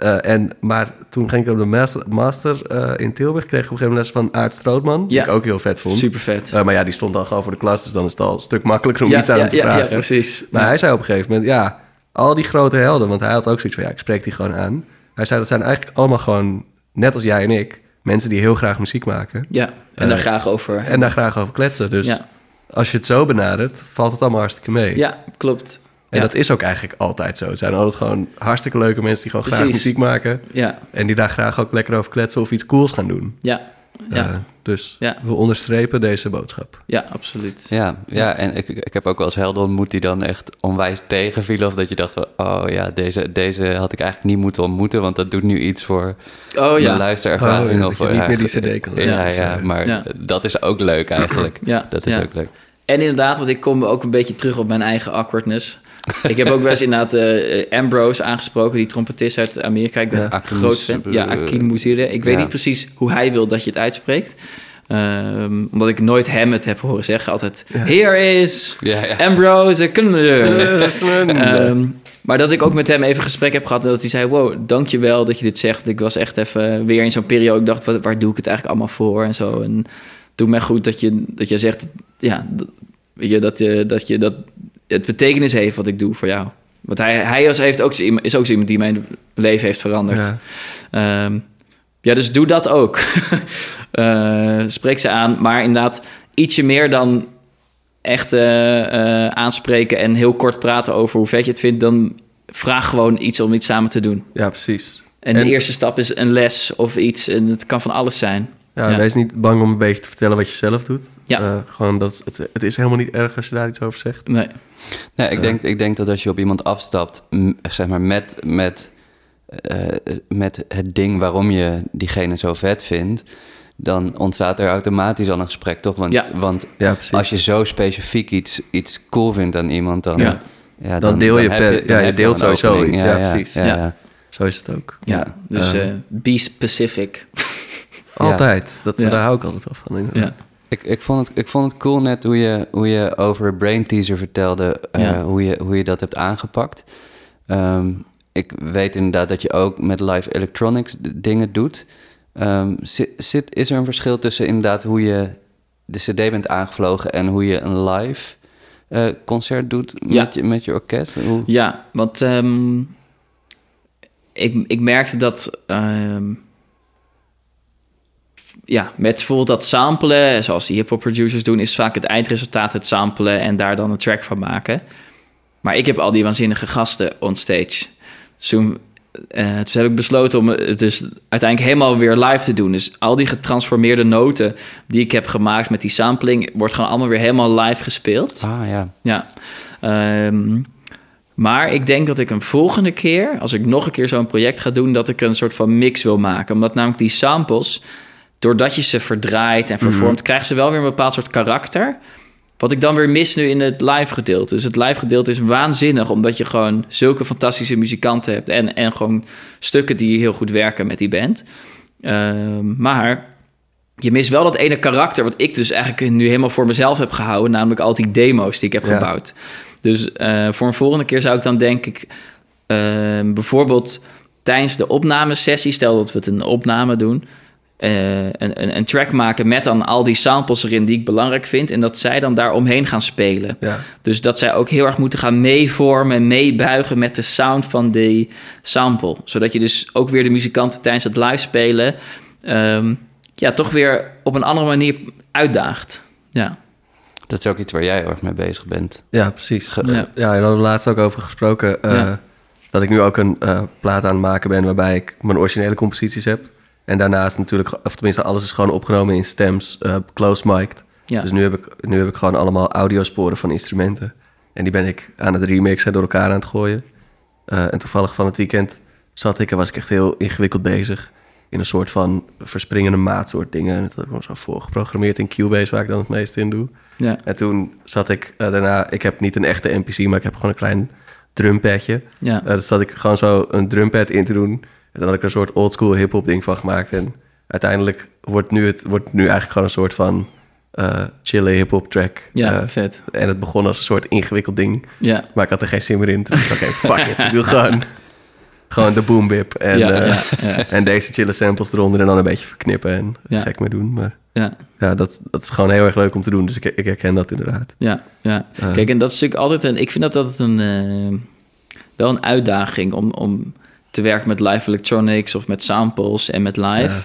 Eh, en, maar toen ging ik op de master, master eh, in Tilburg. Kreeg ik op een gegeven moment les van Aart Strootman. Die ik ook heel vet vond. Super vet. Eh, maar ja, die stond dan gewoon voor de klas. Dus dan is het al een stuk makkelijker om ja, iets aan ja, hem te ja, vragen. ja, precies. Maar hij zei op een gegeven moment, ja, al die grote helden, want hij had ook zoiets van, ja, ik spreek die gewoon aan. Hij zei, dat zijn eigenlijk allemaal gewoon, net als jij en ik, mensen die heel graag muziek maken Ja, en daar graag over. en daar graag over kletsen. Dus als je het zo benadert, valt het allemaal hartstikke mee. ja, klopt. En ja. dat is ook eigenlijk altijd zo. Het zijn altijd gewoon hartstikke leuke mensen die gewoon graag muziek maken. Ja, En die daar graag ook lekker over kletsen of iets cools gaan doen. ja, ja, Eh, dus Ja. we onderstrepen deze boodschap. ja, absoluut. Ja, ja, en ik, ik heb ook wel eens helden ontmoet die dan echt onwijs tegenvielen. Of dat je dacht van, oh ja, deze, deze had ik eigenlijk niet moeten ontmoeten. Want dat doet nu iets voor Oh mijn ja, luisterervaring. Oh, ja, of, dat je niet ja, meer die CD kan [laughs] Ja, ja, maar Ja. dat is ook leuk eigenlijk. ja. Dat is ja. ook leuk. En inderdaad, want ik kom ook een beetje terug op mijn eigen awkwardness. Ik heb ook wel eens inderdaad eh, Ambrose aangesproken, die trompetist uit Amerika. Ik ben Ja. groot fan. Ja, Akin Muzire. Ik weet Ja. niet precies hoe hij wil dat je het uitspreekt. Ehm, omdat ik nooit hem het heb horen zeggen. Altijd, here is Ja, ja. Ambrose. Ehm, maar dat ik ook met hem even gesprek heb gehad... en dat hij zei, wow, dankjewel dat je dit zegt. Want ik was echt even weer in zo'n periode... ik dacht, wat, waar doe ik het eigenlijk allemaal voor en zo. En doet mij goed dat je, dat je zegt... ja, dat, weet je, dat, je, dat je dat het betekenis heeft wat ik doe voor jou. Want hij, hij is, heeft ook, zo iemand- is ook iemand die mijn leven heeft veranderd. Ja. Ehm, ja, dus doe dat ook. [laughs] Eh, spreek ze aan, maar inderdaad ietsje meer dan echt eh, eh, aanspreken en heel kort praten over hoe vet je het vindt. Dan vraag gewoon iets om iets samen te doen. Ja, precies. En, En- de eerste stap is een les of iets. En het kan van alles zijn. Ja, Ja. Wees niet bang om een beetje te vertellen wat je zelf doet. Ja. Gewoon dat, het, het is helemaal niet erg als je daar iets over zegt. Nee. Nee, ik, denk, ik denk dat als je op iemand afstapt, m- zeg maar met, met, eh, met het ding waarom je diegene zo vet vindt, dan ontstaat er automatisch al een gesprek, toch? Want, Ja. want Ja, als je zo specifiek iets, iets cool vindt aan iemand, dan, Ja. ja, Dan deel je per- dan ja, je deelt sowieso opening. iets. Ja, precies. Ja, Ja. ja. Zo is het ook. Ja, Ja. dus eh, be specific. Altijd. Dat, Ja. Daar hou ik altijd wel van. inderdaad. Ja. Ik, ik, vond het, ik vond het cool net hoe je, hoe je over Brain Teaser vertelde, eh, hoe, je, hoe je dat hebt aangepakt. Ehm, ik weet inderdaad dat je ook met live electronics dingen doet. Ehm, zit, zit, is er een verschil tussen inderdaad hoe je de CD bent aangevlogen en hoe je een live eh, concert doet Ja. met, je, met je orkest? Hoe, Ja, want ehm, ik, ik merkte dat... ja, met bijvoorbeeld dat samplen, zoals die hip-hop producers doen, is vaak het eindresultaat het samplen en daar dan een track van maken. Maar ik heb al die waanzinnige gasten on stage. Dus toen, eh, dus heb ik besloten om het dus uiteindelijk helemaal weer live te doen. Dus al die getransformeerde noten die ik heb gemaakt met die sampling, wordt gewoon allemaal weer helemaal live gespeeld. Ah ja, Ja. Ehm, maar ik denk dat ik een volgende keer, als ik nog een keer zo'n project ga doen, dat ik een soort van mix wil maken. Omdat namelijk die samples, doordat je ze verdraait en vervormt, krijgen ze wel weer een bepaald soort karakter. Wat ik dan weer mis nu in het live gedeelte. Dus het live gedeelte is waanzinnig, omdat je gewoon zulke fantastische muzikanten hebt. En, en gewoon stukken die heel goed werken met die band. Ehm, maar je mist wel dat ene karakter, wat ik dus eigenlijk nu helemaal voor mezelf heb gehouden, namelijk al die demo's die ik heb Ja. gebouwd. Dus eh, voor een volgende keer zou ik dan denk ik Ehm, bijvoorbeeld tijdens de opnamesessie, stel dat we het een opname doen, eh, een, een, een track maken met dan al die samples erin die ik belangrijk vind. En dat zij dan daar omheen gaan spelen. Ja. Dus dat zij ook heel erg moeten gaan meevormen en meebuigen met de sound van die sample. Zodat je dus ook weer de muzikanten tijdens het live spelen... ehm, ja, toch weer op een andere manier uitdaagt. Ja, Dat is ook iets waar jij heel erg mee bezig bent. Ja, precies. Ge- Ja. Ja, ja daar hadden we laatst ook over gesproken. eh, Ja. Dat ik nu ook een eh, plaat aan het maken ben waarbij ik mijn originele composities heb. En daarnaast natuurlijk, of tenminste alles is gewoon opgenomen in stems, eh close mic'd. ja. Dus nu heb, ik, nu heb ik gewoon allemaal audiosporen van instrumenten. En die ben ik aan het remixen door elkaar aan het gooien. Eh, en toevallig van het weekend zat ik en was ik echt heel ingewikkeld bezig. In een soort van verspringende maatsoort dingen. En dat heb ik gewoon zo voorgeprogrammeerd in Cubase, waar ik dan het meest in doe. ja. En toen zat ik eh, daarna, ik heb niet een echte NPC, maar ik heb gewoon een klein drumpadje. ja. Uh, dus zat ik gewoon zo een drumpad in te doen. En dan had ik er een soort oldschool hip-hop ding van gemaakt. En uiteindelijk wordt nu, het, wordt nu eigenlijk gewoon een soort van eh chille hip-hop track. ja Eh, vet. en het begon als een soort ingewikkeld ding. Ja, Maar ik had er geen zin meer in. Toen dacht ik, oké, [laughs] fuck it. Ik wil gewoon, gewoon de boom bip. En, ja, eh, ja, en deze chille samples eronder en dan een beetje verknippen en gek mee doen. Maar ja. ja, dat, dat is gewoon heel erg leuk om te doen. Dus ik, ik herken dat inderdaad. Ja, ja. Kijk, en dat is natuurlijk altijd een... Ik vind dat altijd een... wel een uitdaging om, om te werken met live electronics of met samples en met live. Ja.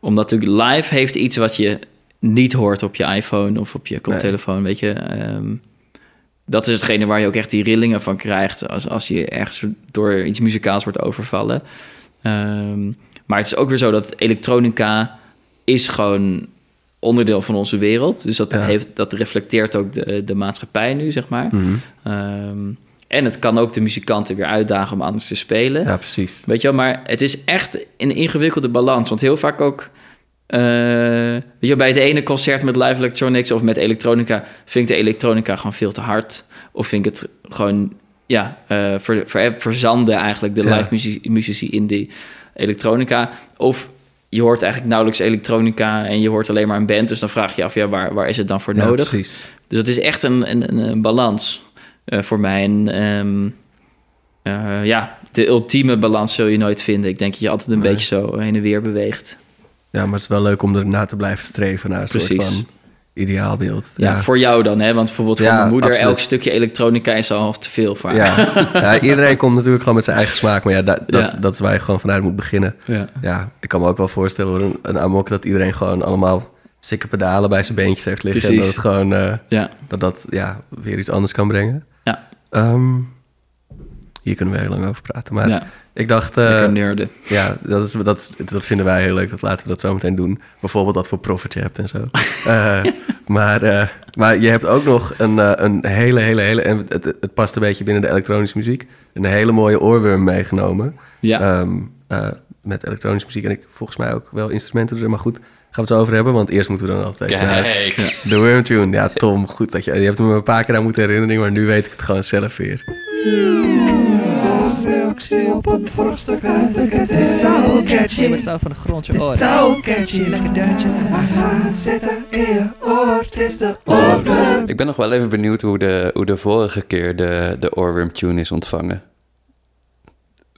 Omdat natuurlijk live heeft iets wat je niet hoort op je iPhone of op je koptelefoon, weet je. Ehm, dat is hetgene waar je ook echt die rillingen van krijgt als, als je ergens door iets muzikaals wordt overvallen. Ehm, maar het is ook weer zo dat elektronica is gewoon onderdeel van onze wereld. Dus dat, Ja. heeft, dat reflecteert ook de, de maatschappij nu, zeg maar. Mhm. Ehm, en het kan ook de muzikanten weer uitdagen om anders te spelen. Ja, precies. Weet je wel, maar het is echt een ingewikkelde balans. Want heel vaak ook... eh, weet je, bij het ene concert met live electronics of met elektronica... vind ik de elektronica gewoon veel te hard. Of vind ik het gewoon... Ja, eh, ver, ver- verzanden eigenlijk de Ja. live muzici, muzici in die elektronica. Of je hoort eigenlijk nauwelijks elektronica... en je hoort alleen maar een band. Dus dan vraag je af, ja, waar, waar is het dan voor Ja, nodig? precies. Dus het is echt een, een, een balans eh, voor mij. En ehm, eh, ja, de ultieme balans zul je nooit vinden. Ik denk dat je altijd een Nee. beetje zo heen en weer beweegt. Ja, maar het is wel leuk om erna te blijven streven naar een soort van ideaalbeeld. Ja, voor jou dan, hè? Want bijvoorbeeld voor mijn moeder, absoluut. elk stukje elektronica is al te veel voor haar. Ja. [laughs] ja, iedereen komt natuurlijk gewoon met zijn eigen smaak. Maar ja, da- dat, dat is waar je gewoon vanuit moet beginnen. Ja. Ja, ik kan me ook wel voorstellen een, een amok dat iedereen gewoon allemaal sikke pedalen bij zijn beentjes heeft liggen. En dat het gewoon, eh, Ja, dat dat ja, weer iets anders kan brengen. Ehm, hier kunnen we heel lang over praten. Maar ja. ik dacht, nerden. ja, dat, is, dat, dat vinden wij heel leuk. Dat laten we dat zo meteen doen. Bijvoorbeeld wat voor profit je hebt en zo. [laughs] Eh, maar, eh, maar je hebt ook nog een, een hele, hele, hele... En het, het past een beetje binnen de elektronische muziek. Een hele mooie oorworm meegenomen. Ja, Ehm, eh, met elektronische muziek. En ik volgens mij ook wel instrumenten erin. Maar goed, we het zo over hebben. Want eerst moeten we dan altijd even naar Kijk. de Worm Tune. Ja, Tom, goed dat je... Je hebt me een paar keer aan moeten herinneren. Maar nu weet ik het gewoon zelf weer. het zo van de grond je oren. zo catchy. Lekker duintje. Hij gaat zitten in je oor. Het is de oorworm. Ik ben nog wel even benieuwd hoe de, hoe de vorige keer de, de Oorworm Tune is ontvangen.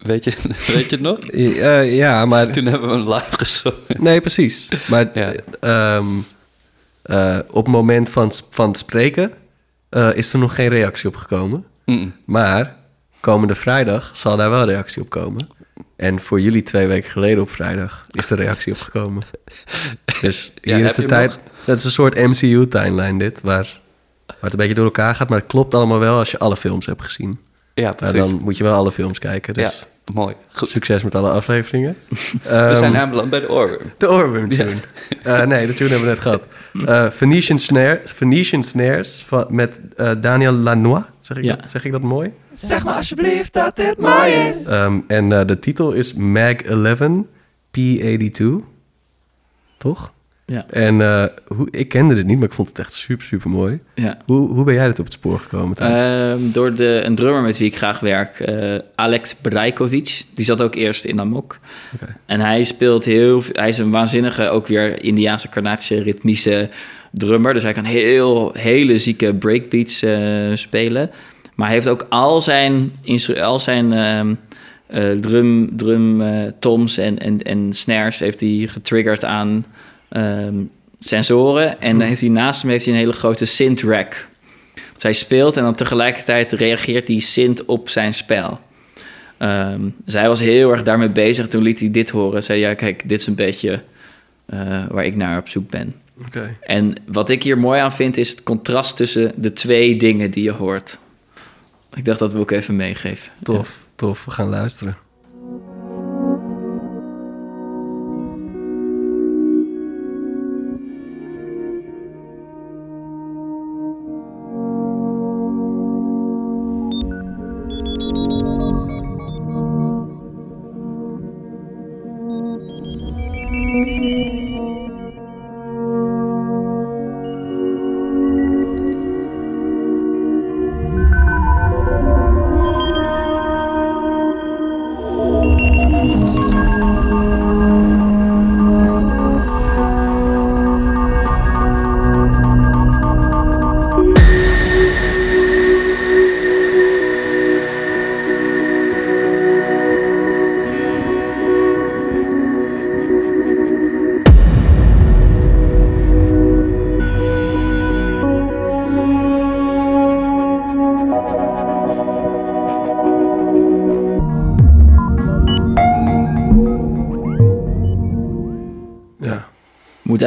Weet je, [laughs] weet je het nog? Eh, ja, maar... Toen hebben we hem live gezongen. Nee, precies. Maar Ja. ehm, eh, op het moment van, van het spreken eh, is er nog geen reactie op gekomen. Mm. Maar komende vrijdag zal daar wel reactie op komen. En voor jullie twee weken geleden op vrijdag is er reactie opgekomen. [laughs] Dus hier is de tijd. Dat is een soort MCU-timeline dit, waar, waar het een beetje door elkaar gaat. Maar het klopt allemaal wel als je alle films hebt gezien. Ja, Maar precies. dan moet je wel alle films kijken. Dus Ja, mooi. Goed. succes met alle afleveringen. [laughs] We Ehm, zijn aanbeland bij de Oorworm. de Oorworm tune. Eh, nee, de tune hebben we net gehad. Eh, Venetian, Snare, Venetian Snares van, met eh, Daniel Lanois. Zeg ik, Ja. dat, zeg ik dat mooi? Zeg maar alsjeblieft dat dit mooi is. Ehm, en eh, de titel is Mag 11 P82. Toch? Ja, En eh, hoe, ik kende dit niet, maar ik vond het echt super, super mooi. ja. Hoe, hoe ben jij dit op het spoor gekomen? Ehm, door de, een drummer met wie ik graag werk, eh, Alex Brajkovic. Die zat ook eerst in Amok. En hij speelt heel... Hij is een waanzinnige, ook weer Indiaanse, Karnatische, ritmische drummer. Dus hij kan heel, hele zieke breakbeats eh, spelen. Maar hij heeft ook al zijn, al zijn ehm, eh, drum, drum toms en, en, en snares heeft hij getriggerd aan ehm, sensoren. En dan heeft hij naast hem heeft hij een hele grote synth rack. Dus hij speelt en dan tegelijkertijd reageert die synth op zijn spel. Ehm, dus hij was heel erg daarmee bezig. Toen liet hij dit horen. Zei ja, kijk, dit is een beetje eh, waar ik naar op zoek ben. Oké. En wat ik hier mooi aan vind, is het contrast tussen de twee dingen die je hoort. Ik dacht dat wil ik even meegeven. Tof, tof. We gaan luisteren.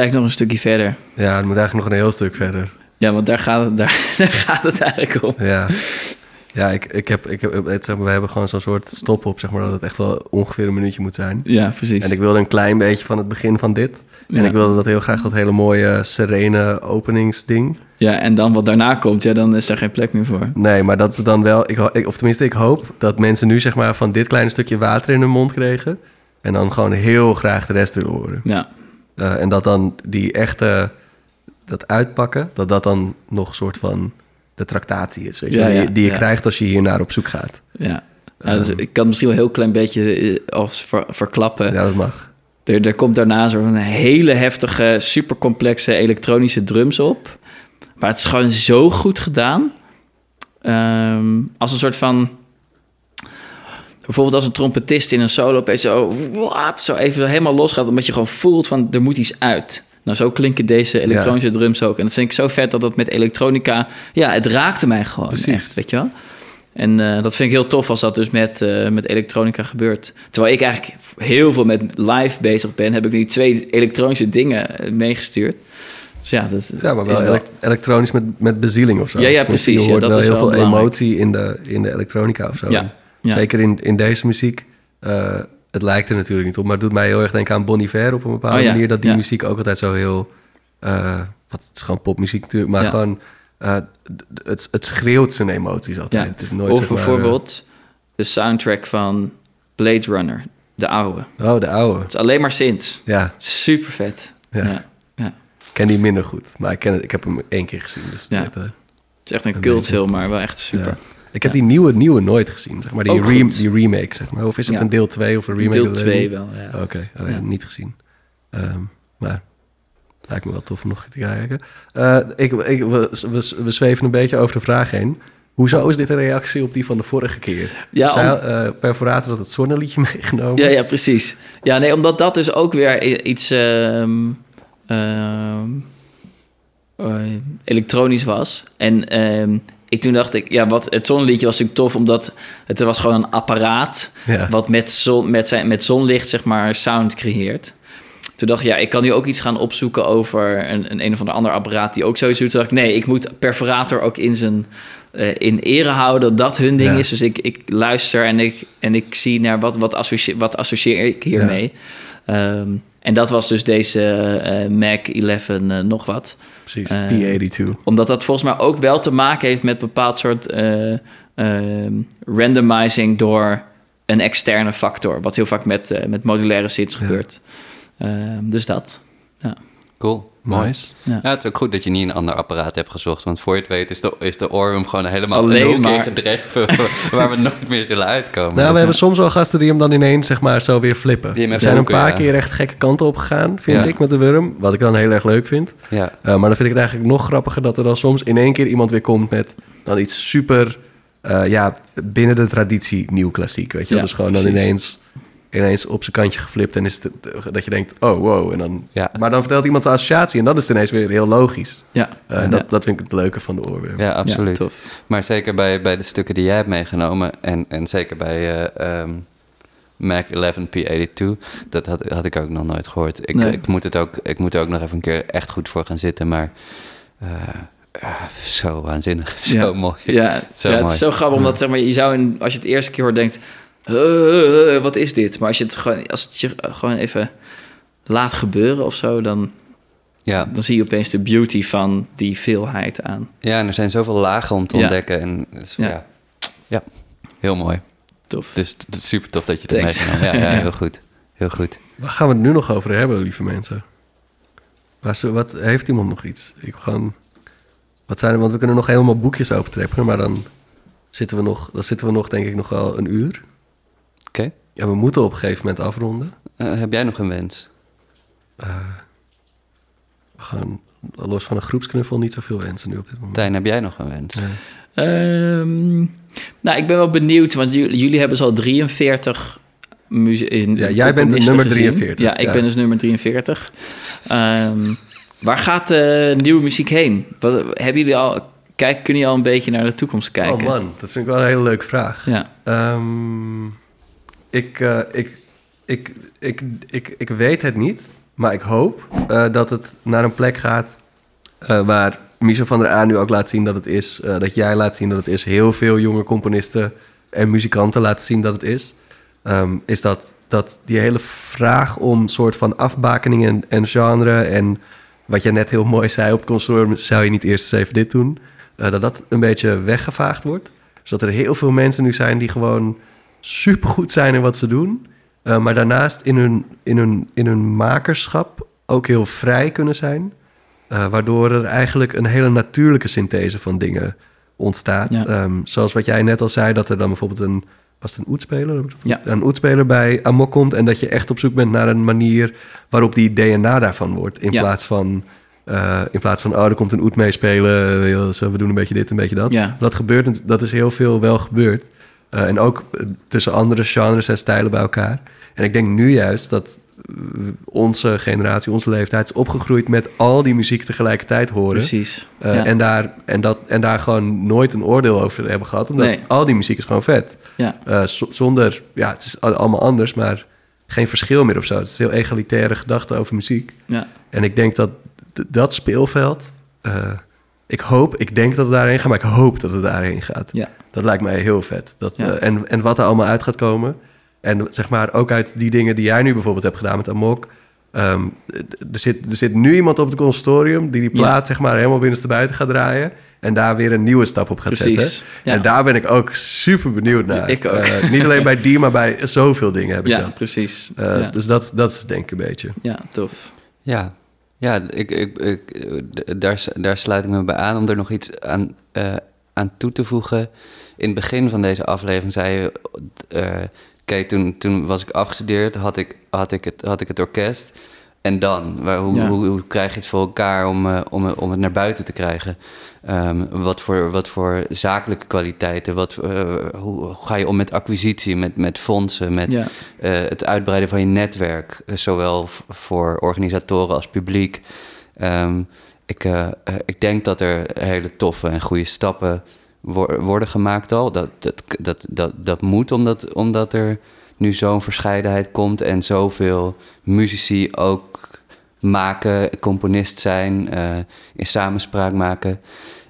Eigenlijk nog een stukje verder. Ja, het moet eigenlijk nog een heel stuk verder. Ja, want daar gaat het, [laughs] daar, daar gaat het eigenlijk om. Ja, ja ik, ik heb, ik heb, het, zeg maar, we hebben gewoon zo'n soort stop op, zeg maar, dat het echt wel ongeveer een minuutje moet zijn. Ja, precies. En ik wilde een klein beetje van het begin van dit. En Ja. ik wilde dat heel graag, dat hele mooie, serene openingsding. Ja, en dan wat daarna komt, ja, dan is er geen plek meer voor. Nee, maar dat is dan wel, ik, of tenminste, ik hoop dat mensen nu, zeg maar, van dit kleine stukje water in hun mond kregen. En dan gewoon heel graag de rest willen horen. Ja, Eh, en dat dan die echte, dat uitpakken, dat dat dan nog een soort van de tractatie is. Weet je, Ja, die, ja, die je ja. krijgt als je hier naar op zoek gaat. ja. Ja, dus ik kan misschien wel een heel klein beetje eh, als ver- verklappen. Ja, dat mag. Er, er komt daarna zo'n hele heftige, supercomplexe elektronische drums op. Maar het is gewoon zo goed gedaan. Ehm, als een soort van... Bijvoorbeeld als een trompetist in een solo opeens zo, wap, zo even helemaal los gaat... omdat je gewoon voelt van er moet iets uit. Nou, zo klinken deze elektronische drums ook. En dat vind ik zo vet dat dat met elektronica... Ja, het raakte mij gewoon Precies. echt, weet je wel? En eh, dat vind ik heel tof als dat dus met, eh, met elektronica gebeurt. Terwijl ik eigenlijk heel veel met live bezig ben, heb ik nu twee elektronische dingen eh, meegestuurd. Dus ja, dat Ja, maar wel is elek- elektronisch met, met bezieling of zo. Ja, ja, precies, Je ja, hoort dat wel is heel wel veel belangrijk. emotie in de, in de elektronica of zo. Ja, ja. Zeker in, in deze muziek. eh, het lijkt er natuurlijk niet op, maar het doet mij heel erg denken aan Bon Iver op een bepaalde Oh ja, manier. Dat die ja. muziek ook altijd zo heel... eh, wat, het is gewoon popmuziek natuurlijk, maar gewoon... eh, het, het schreeuwt zijn emoties altijd. Ja. Het is nooit, Of zeg maar, bijvoorbeeld de soundtrack van Blade Runner, de oude. oh, de oude. Het is alleen maar synths. Ja, Super vet. Ja. Ja. Ja. ik ken die minder goed. Maar ik, ken het, ik heb hem één keer gezien. Dus Ja. Het is echt een Een cultfilm, maar wel echt super. Ik heb die nieuwe, nieuwe nooit gezien, zeg maar. Die, die remake, zeg maar. Of is het een deel 2 of een remake? Deel dat weet ik 2 niet. wel, ja. Oké, oh, niet gezien. Ehm, maar lijkt me wel tof om nog te kijken. Eh, ik, ik, we, we, we zweven een beetje over de vraag heen. Hoezo is dit een reactie op die van de vorige keer? Ja, Zij, eh, Perforator had het zonneliedje [laughs] meegenomen. Ja, ja, precies. Ja, nee, omdat dat dus ook weer iets ehm, ehm, eh, elektronisch was. En ik, toen dacht ik, ja, wat, het zonneliedje was natuurlijk tof, omdat het was gewoon een apparaat Ja. wat met, zon, met, zijn, met zonlicht, zeg maar, sound creëert. Toen dacht ik, ja, ik kan nu ook iets gaan opzoeken over een, een, een of ander ander apparaat die ook zoiets doet. Toen dacht ik, nee, ik moet perforator ook in zijn eh, in ere houden dat dat hun ding Ja. is. Dus ik, ik luister en ik, en ik zie naar wat, wat, associe, wat associeer ik hiermee. Ehm, en dat was dus deze eh, Mac 11 eh, nog wat. Precies, Eh, P82. Omdat dat volgens mij ook wel te maken heeft met bepaald soort eh, ehm, randomizing door een externe factor. Wat heel vaak met, eh, met modulaire sits Ja. gebeurt. Ehm, dus dat. Cool. Mooi. Nice. Ja. Ja, het is ook goed dat je niet een ander apparaat hebt gezocht. Want voor je het weet is de, is de Orm gewoon helemaal Alleen een hoekje maar- gedreven... [laughs] waar we nooit meer zullen uitkomen. Nou, we Dus, hebben soms wel gasten die hem dan ineens, zeg maar, zo weer flippen. Die Er even zijn een paar ja. keer echt gekke kanten op gegaan, vind Ja. ik, met de Wurm. Wat ik dan heel erg leuk vind. Ja, Uh, maar dan vind ik het eigenlijk nog grappiger dat er dan soms in één keer iemand weer komt met dan iets super eh, ja, binnen de traditie nieuw klassiek, weet je Dus gewoon dan precies. ineens, ineens op zijn kantje geflipt en is het dat je denkt, oh wow. En dan, Ja. Maar dan vertelt iemand zijn associatie en dan is het ineens weer heel logisch. Ja, Eh, Ja. dat, dat vind ik het leuke van de oorworm. Ja, absoluut. tof. Maar zeker bij, bij de stukken die jij hebt meegenomen en, en zeker bij eh, ehm, Mac 11P82, dat had, had ik ook nog nooit gehoord. Ik, Nee. ik, moet het ook, ik moet er ook nog even een keer echt goed voor gaan zitten, maar eh, zo waanzinnig, [laughs] zo Ja. mooi. Ja, Zo ja het mooi. is zo grappig, omdat [laughs] zeg maar, je zou, in, als je het eerste keer hoort, denkt... "Huh, wat is dit? Maar als je het gewoon, als het je gewoon even laat gebeuren of zo... Dan, Ja, dan zie je opeens de beauty van die veelheid aan. ja, en er zijn zoveel lagen om te Ja. ontdekken. En, dus, Ja. ja. Ja. heel mooi. Tof. Dus super tof dat je het meegenomen Ja, ja, [laughs] heel goed. Heel goed. Waar gaan we het nu nog over hebben, lieve mensen? Waar, ze- wat, heeft iemand nog iets? Ik gewoon, wat zijn er, want we kunnen nog helemaal boekjes opentrekken, maar dan zitten we nog, dan zitten we nog denk ik nog wel een uur. Oké. Ja, we moeten op een gegeven moment afronden. Eh, heb jij nog een wens? We gaan los van een groepsknuffel niet zoveel wensen nu op dit moment. Tijn, heb jij nog een wens? Ja. Ehm, nou, ik ben wel benieuwd, want jullie, jullie hebben zo 43 muzie- in Ja, jij bent nummer gezien. 43, Ja, ik ja. ben dus nummer 43. Ehm, waar gaat de nieuwe muziek heen? Wat, hebben jullie al, kijk, kunnen jullie al een beetje naar de toekomst kijken? Oh man, dat vind ik wel een hele leuke vraag. Ja, Ehm, ik, eh, ik, ik, ik, ik, ik weet het niet, maar ik hoop eh, dat het naar een plek gaat eh, waar Michel van der A nu ook laat zien dat het is. dat jij laat zien dat het is. Heel veel jonge componisten en muzikanten laten zien dat het is. Ehm, is dat, dat die hele vraag om soort van afbakening en, en genre en wat je net heel mooi zei op het consortium, zou je niet eerst eens even dit doen, dat dat een beetje weggevaagd wordt. Dus dat er heel veel mensen nu zijn die gewoon supergoed zijn in wat ze doen, eh, maar daarnaast in hun, in, hun, in hun makerschap ook heel vrij kunnen zijn. eh, waardoor er eigenlijk een hele natuurlijke synthese van dingen ontstaat. Ja. Ehm, zoals wat jij net al zei, dat er dan bijvoorbeeld een... Was het een oetspeler? Ja. Een oetspeler bij Amok komt... en dat je echt op zoek bent naar een manier... waarop die DNA daarvan wordt. In, Ja. plaats, van, eh, in plaats van... oh, er komt een oet meespelen... we doen een beetje dit, een beetje dat. Ja. Dat gebeurt, dat is heel veel wel gebeurd. Eh, en ook eh, tussen andere genres en stijlen bij elkaar. En ik denk nu juist dat eh, onze generatie, onze leeftijd... is opgegroeid met al die muziek tegelijkertijd horen. precies. Ja. en, daar, en, dat, en daar gewoon nooit een oordeel over hebben gehad. Omdat Nee. al die muziek is gewoon vet. ja. Zonder, ja, het is al- allemaal anders, maar geen verschil meer of zo. Het is een heel egalitaire gedachte over muziek. ja. En ik denk dat dat speelveld, ik hoop, ik denk dat het daarheen gaat, maar ik hoop dat het daarheen gaat. Ja. Dat lijkt mij heel vet. Dat, Ja. eh, en, en wat er allemaal uit gaat komen. En zeg maar ook uit die dingen die jij nu bijvoorbeeld hebt gedaan met Amok. Ehm, er, zit, er zit nu iemand op het consortium die die Ja. plaat zeg maar helemaal binnenstebuiten gaat draaien. En daar weer een nieuwe stap op gaat Precies. zetten. Ja. En daar ben ik ook super benieuwd naar. Ik ook. Eh, niet alleen bij die, maar bij zoveel dingen heb ik ja, dat. precies. Eh, ja. Dus dat, dat is denk ik een beetje. ja, tof. Ja, ja ik, ik, ik, daar, daar sluit ik me bij aan om er nog iets aan, eh, aan toe te voegen. In het begin van deze aflevering zei je... eh, Kijk, toen, toen was ik afgestudeerd, had ik, had, ik het, had ik het orkest. En dan? Waar, hoe, Ja. hoe, hoe krijg je het voor elkaar om, eh, om, om het naar buiten te krijgen? Ehm, wat, voor, wat voor zakelijke kwaliteiten? Wat, eh, hoe, ga je om met acquisitie, met, met fondsen, met Ja. eh, het uitbreiden van je netwerk, zowel voor organisatoren als publiek. Ehm, ik, ik denk dat er hele toffe en goede stappen wo- worden gemaakt al. Dat, dat, dat, dat, dat moet omdat, omdat er nu zo'n verscheidenheid komt en zoveel muzici ook maken, componist zijn, eh, in samenspraak maken.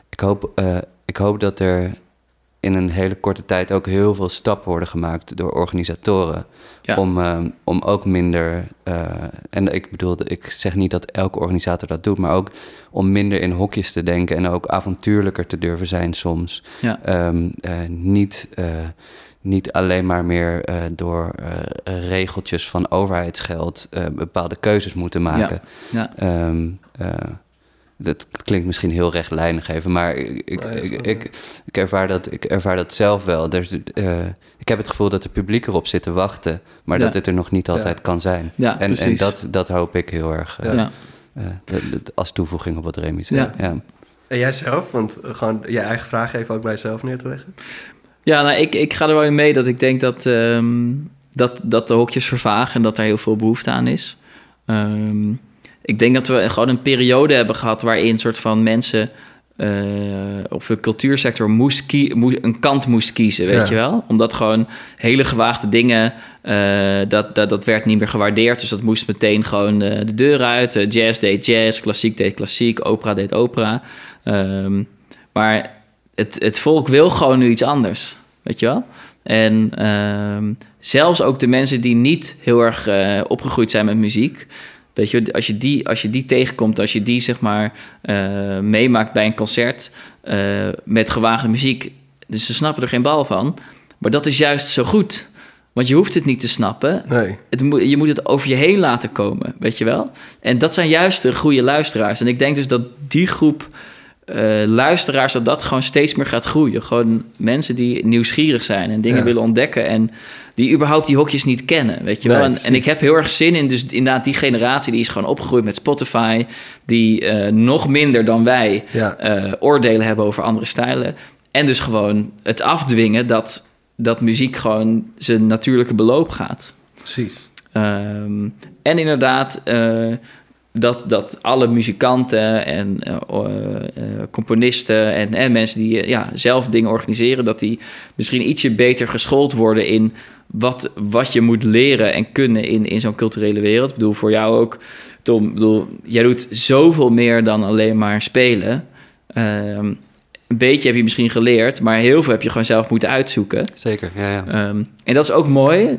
Ik hoop, eh, ik hoop dat er in een hele korte tijd ook heel veel stappen worden gemaakt door organisatoren. Ja. Om, eh, om ook minder. en ik bedoel, ik zeg niet dat elke organisator dat doet, maar ook om minder in hokjes te denken en ook avontuurlijker te durven zijn soms. Ja. Ehm, eh, niet, niet alleen maar meer eh, door eh, regeltjes van overheidsgeld eh, bepaalde keuzes moeten maken. Ja. Ehm, eh, dat klinkt misschien heel rechtlijnig even, maar ik, ik, Nee, ik, ik, ik ervaar, dat, ik ervaar dat zelf wel. Er, is, eh, ik heb het gevoel dat het publiek erop zit te wachten, maar Ja. dat het er nog niet altijd Ja. kan zijn. Ja, en en dat, dat hoop ik heel erg als toevoeging op wat Remy zei. Ja. Ja. En jij zelf? Want gewoon je eigen vraag even ook bij jezelf neer te leggen. Ja, nou, ik, ik ga er wel in mee dat ik denk dat, ehm, dat, dat de hokjes vervagen en dat daar heel veel behoefte aan is. Ehm, ik denk dat we gewoon een periode hebben gehad waarin soort van mensen eh, of de cultuursector moest kie- moe- een kant moest kiezen, weet Ja. je wel? Omdat gewoon hele gewaagde dingen, eh, dat, dat, dat werd niet meer gewaardeerd. Dus dat moest meteen gewoon eh, de deur uit. Jazz deed jazz, klassiek deed klassiek, opera deed opera. Ehm, maar het, het volk wil gewoon nu iets anders, weet je wel? En ehm, zelfs ook de mensen die niet heel erg eh, opgegroeid zijn met muziek... Weet je, als je die, als je die tegenkomt, als je die zeg maar eh, meemaakt bij een concert eh, met gewaagde muziek, dus ze snappen er geen bal van. Maar dat is juist zo goed. Want je hoeft het niet te snappen. Nee. Het je moet het over je heen laten komen, weet je wel? En dat zijn juist de goede luisteraars. En ik denk dus dat die groep eh, luisteraars, dat dat gewoon steeds meer gaat groeien. Gewoon mensen die nieuwsgierig zijn en dingen Ja. willen ontdekken. En die überhaupt die hokjes niet kennen, weet je wel? Nee, en, en ik heb heel erg zin in, dus inderdaad die generatie... die is gewoon opgegroeid met Spotify... die eh, nog minder dan wij Ja. eh, oordelen hebben over andere stijlen. En dus gewoon het afdwingen dat, dat muziek gewoon zijn natuurlijke beloop gaat. Precies. Ehm, en inderdaad, dat, dat alle muzikanten en eh, eh, eh, componisten en, en mensen die ja, zelf dingen organiseren, dat die misschien ietsje beter geschoold worden in wat, wat je moet leren en kunnen in, in zo'n culturele wereld. Ik bedoel, voor jou ook, Tom, bedoel, jij doet zoveel meer dan alleen maar spelen. Ehm, een beetje heb je misschien geleerd, maar heel veel heb je gewoon zelf moeten uitzoeken. Zeker, ja, ja. Ehm, en dat is ook mooi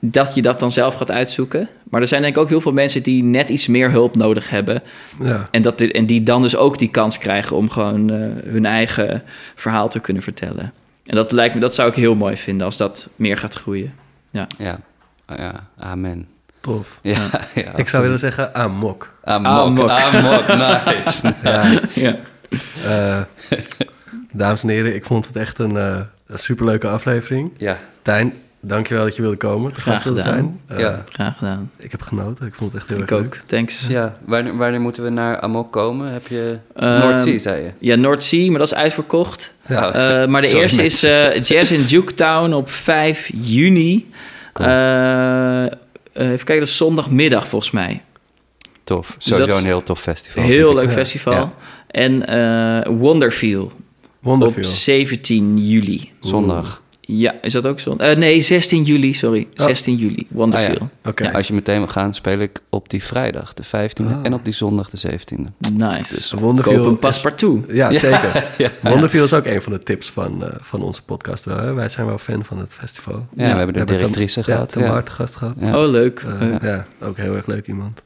dat je dat dan zelf gaat uitzoeken. Maar er zijn denk ik ook heel veel mensen die net iets meer hulp nodig hebben. Ja. En, dat, en die dan dus ook die kans krijgen om gewoon eh, hun eigen verhaal te kunnen vertellen. En dat lijkt me, dat zou ik heel mooi vinden als dat meer gaat groeien. Ja, Oh, ja. amen. Tof. Ja, ja, Ik zou willen zeggen amok. Amok, Amok. amok, [laughs] nice. Ja. Ja. Eh, dames en heren, ik vond het echt een, eh, een superleuke aflevering. Ja, Tijn, dankjewel dat je wilde komen. Te Graag gedaan. zijn. Eh, Ja. Graag gedaan. Ik heb genoten. Ik vond het echt heel Ik erg ook. leuk. Thanks. ja. Wanneer, wanneer moeten we naar Amok komen? Heb je Ehm, Noordzee, zei je? Ja, Noordzee, maar dat is uitverkocht. Ja. Oh, Eh, maar de sorry, eerste is mensen. eh, Jazz in Juketown op 5 juni. Cool. Eh, eh, even kijken, dat is zondagmiddag volgens mij. Tof. dus Sowieso dat is een heel tof festival. Heel ik. leuk Ja. festival. Ja. En eh Wonderfeel op Wonderful. 17 juli. Zondag. Ja, is dat ook zondag? Eh, nee, 16 juli, sorry. Oh. 16 juli, Wonderfeel. Ah. Ja, als je meteen wil gaan, speel ik op die vrijdag, de 15e, Ah. en op die zondag, de 17e. Nice. Dus Wonderful Koop een paspartout. Ja, zeker. [laughs] Ja, Wonderful is ook een van de tips van, eh, van onze podcast. Wel, hè? Wij zijn wel fan van het festival. Ja, we hebben de directrice gehad. Ja. gast gehad. Ja. Oh, leuk. Eh, ja, ook heel erg leuk iemand.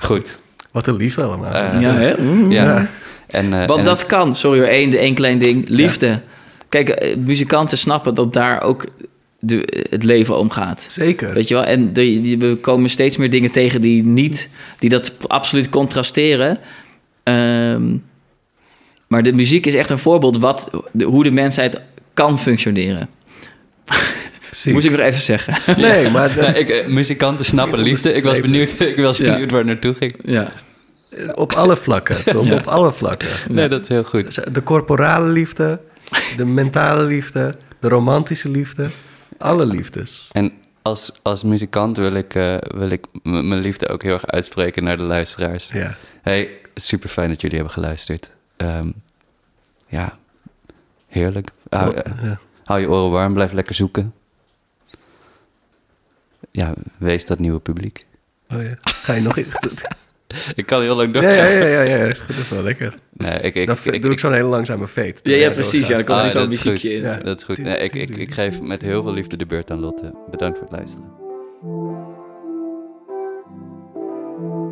Goed. Wat een liefde allemaal. Ja, hè? Mm. Ja. Ja. En, eh, Want en- dat kan, sorry hoor, één, één klein ding. Liefde. Kijk, eh, muzikanten snappen dat daar ook de, het leven om gaat. Zeker. Weet je wel? En de, die- we komen steeds meer dingen tegen die niet, die dat absoluut contrasteren. Ehm, maar de muziek is echt een voorbeeld wat, de, hoe de mensheid kan functioneren. Moest ik nog even zeggen. [laughs] Nee, maar Ja, [laughs] ik, eh, muzikanten snappen liefde. Ik was benieuwd, [laughs] ik was Ja. benieuwd waar het naartoe ging. Ja. op alle vlakken, Tom. Op alle vlakken. Nee, dat is heel goed. De corporale liefde, de mentale liefde, de romantische liefde. Alle liefdes. En als, als muzikant wil ik, eh, wil ik mijn liefde ook heel erg uitspreken naar de luisteraars. Ja. Hey, super fijn dat jullie hebben geluisterd. Ehm, ja, heerlijk. Hou, eh, ja. hou je oren warm, blijf lekker zoeken. Ja, wees dat nieuwe publiek. Oh, ja. Ga je nog... [laughs] Ik kan heel lang Ja, ja, ja, ja, dat is wel lekker. Nee, ik, ik, ik, doe ik zo'n hele langzame fade. Ja, ja, precies. Ja, dan komt Ah, er zo'n dat is muziekje goed. in. Ja. Dat is goed. Nee, ik, ik, ik geef met heel veel liefde de beurt aan Lotte. Bedankt voor het luisteren.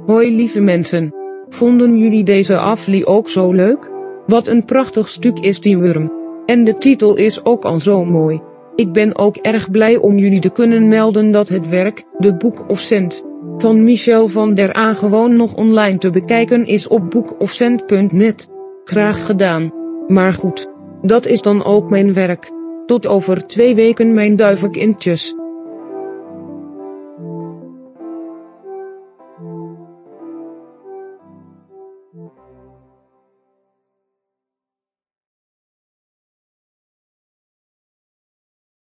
Hoi lieve mensen. Vonden jullie deze afli ook zo leuk? Wat een prachtig stuk is die worm. En de titel is ook al zo mooi. Ik ben ook erg blij om jullie te kunnen melden dat het werk, de Book of Cent, van Michel van der A gewoon nog online te bekijken is op bookofcent.net. Graag gedaan. Maar goed. Dat is dan ook mijn werk. Tot over twee weken mijn duivekindjes.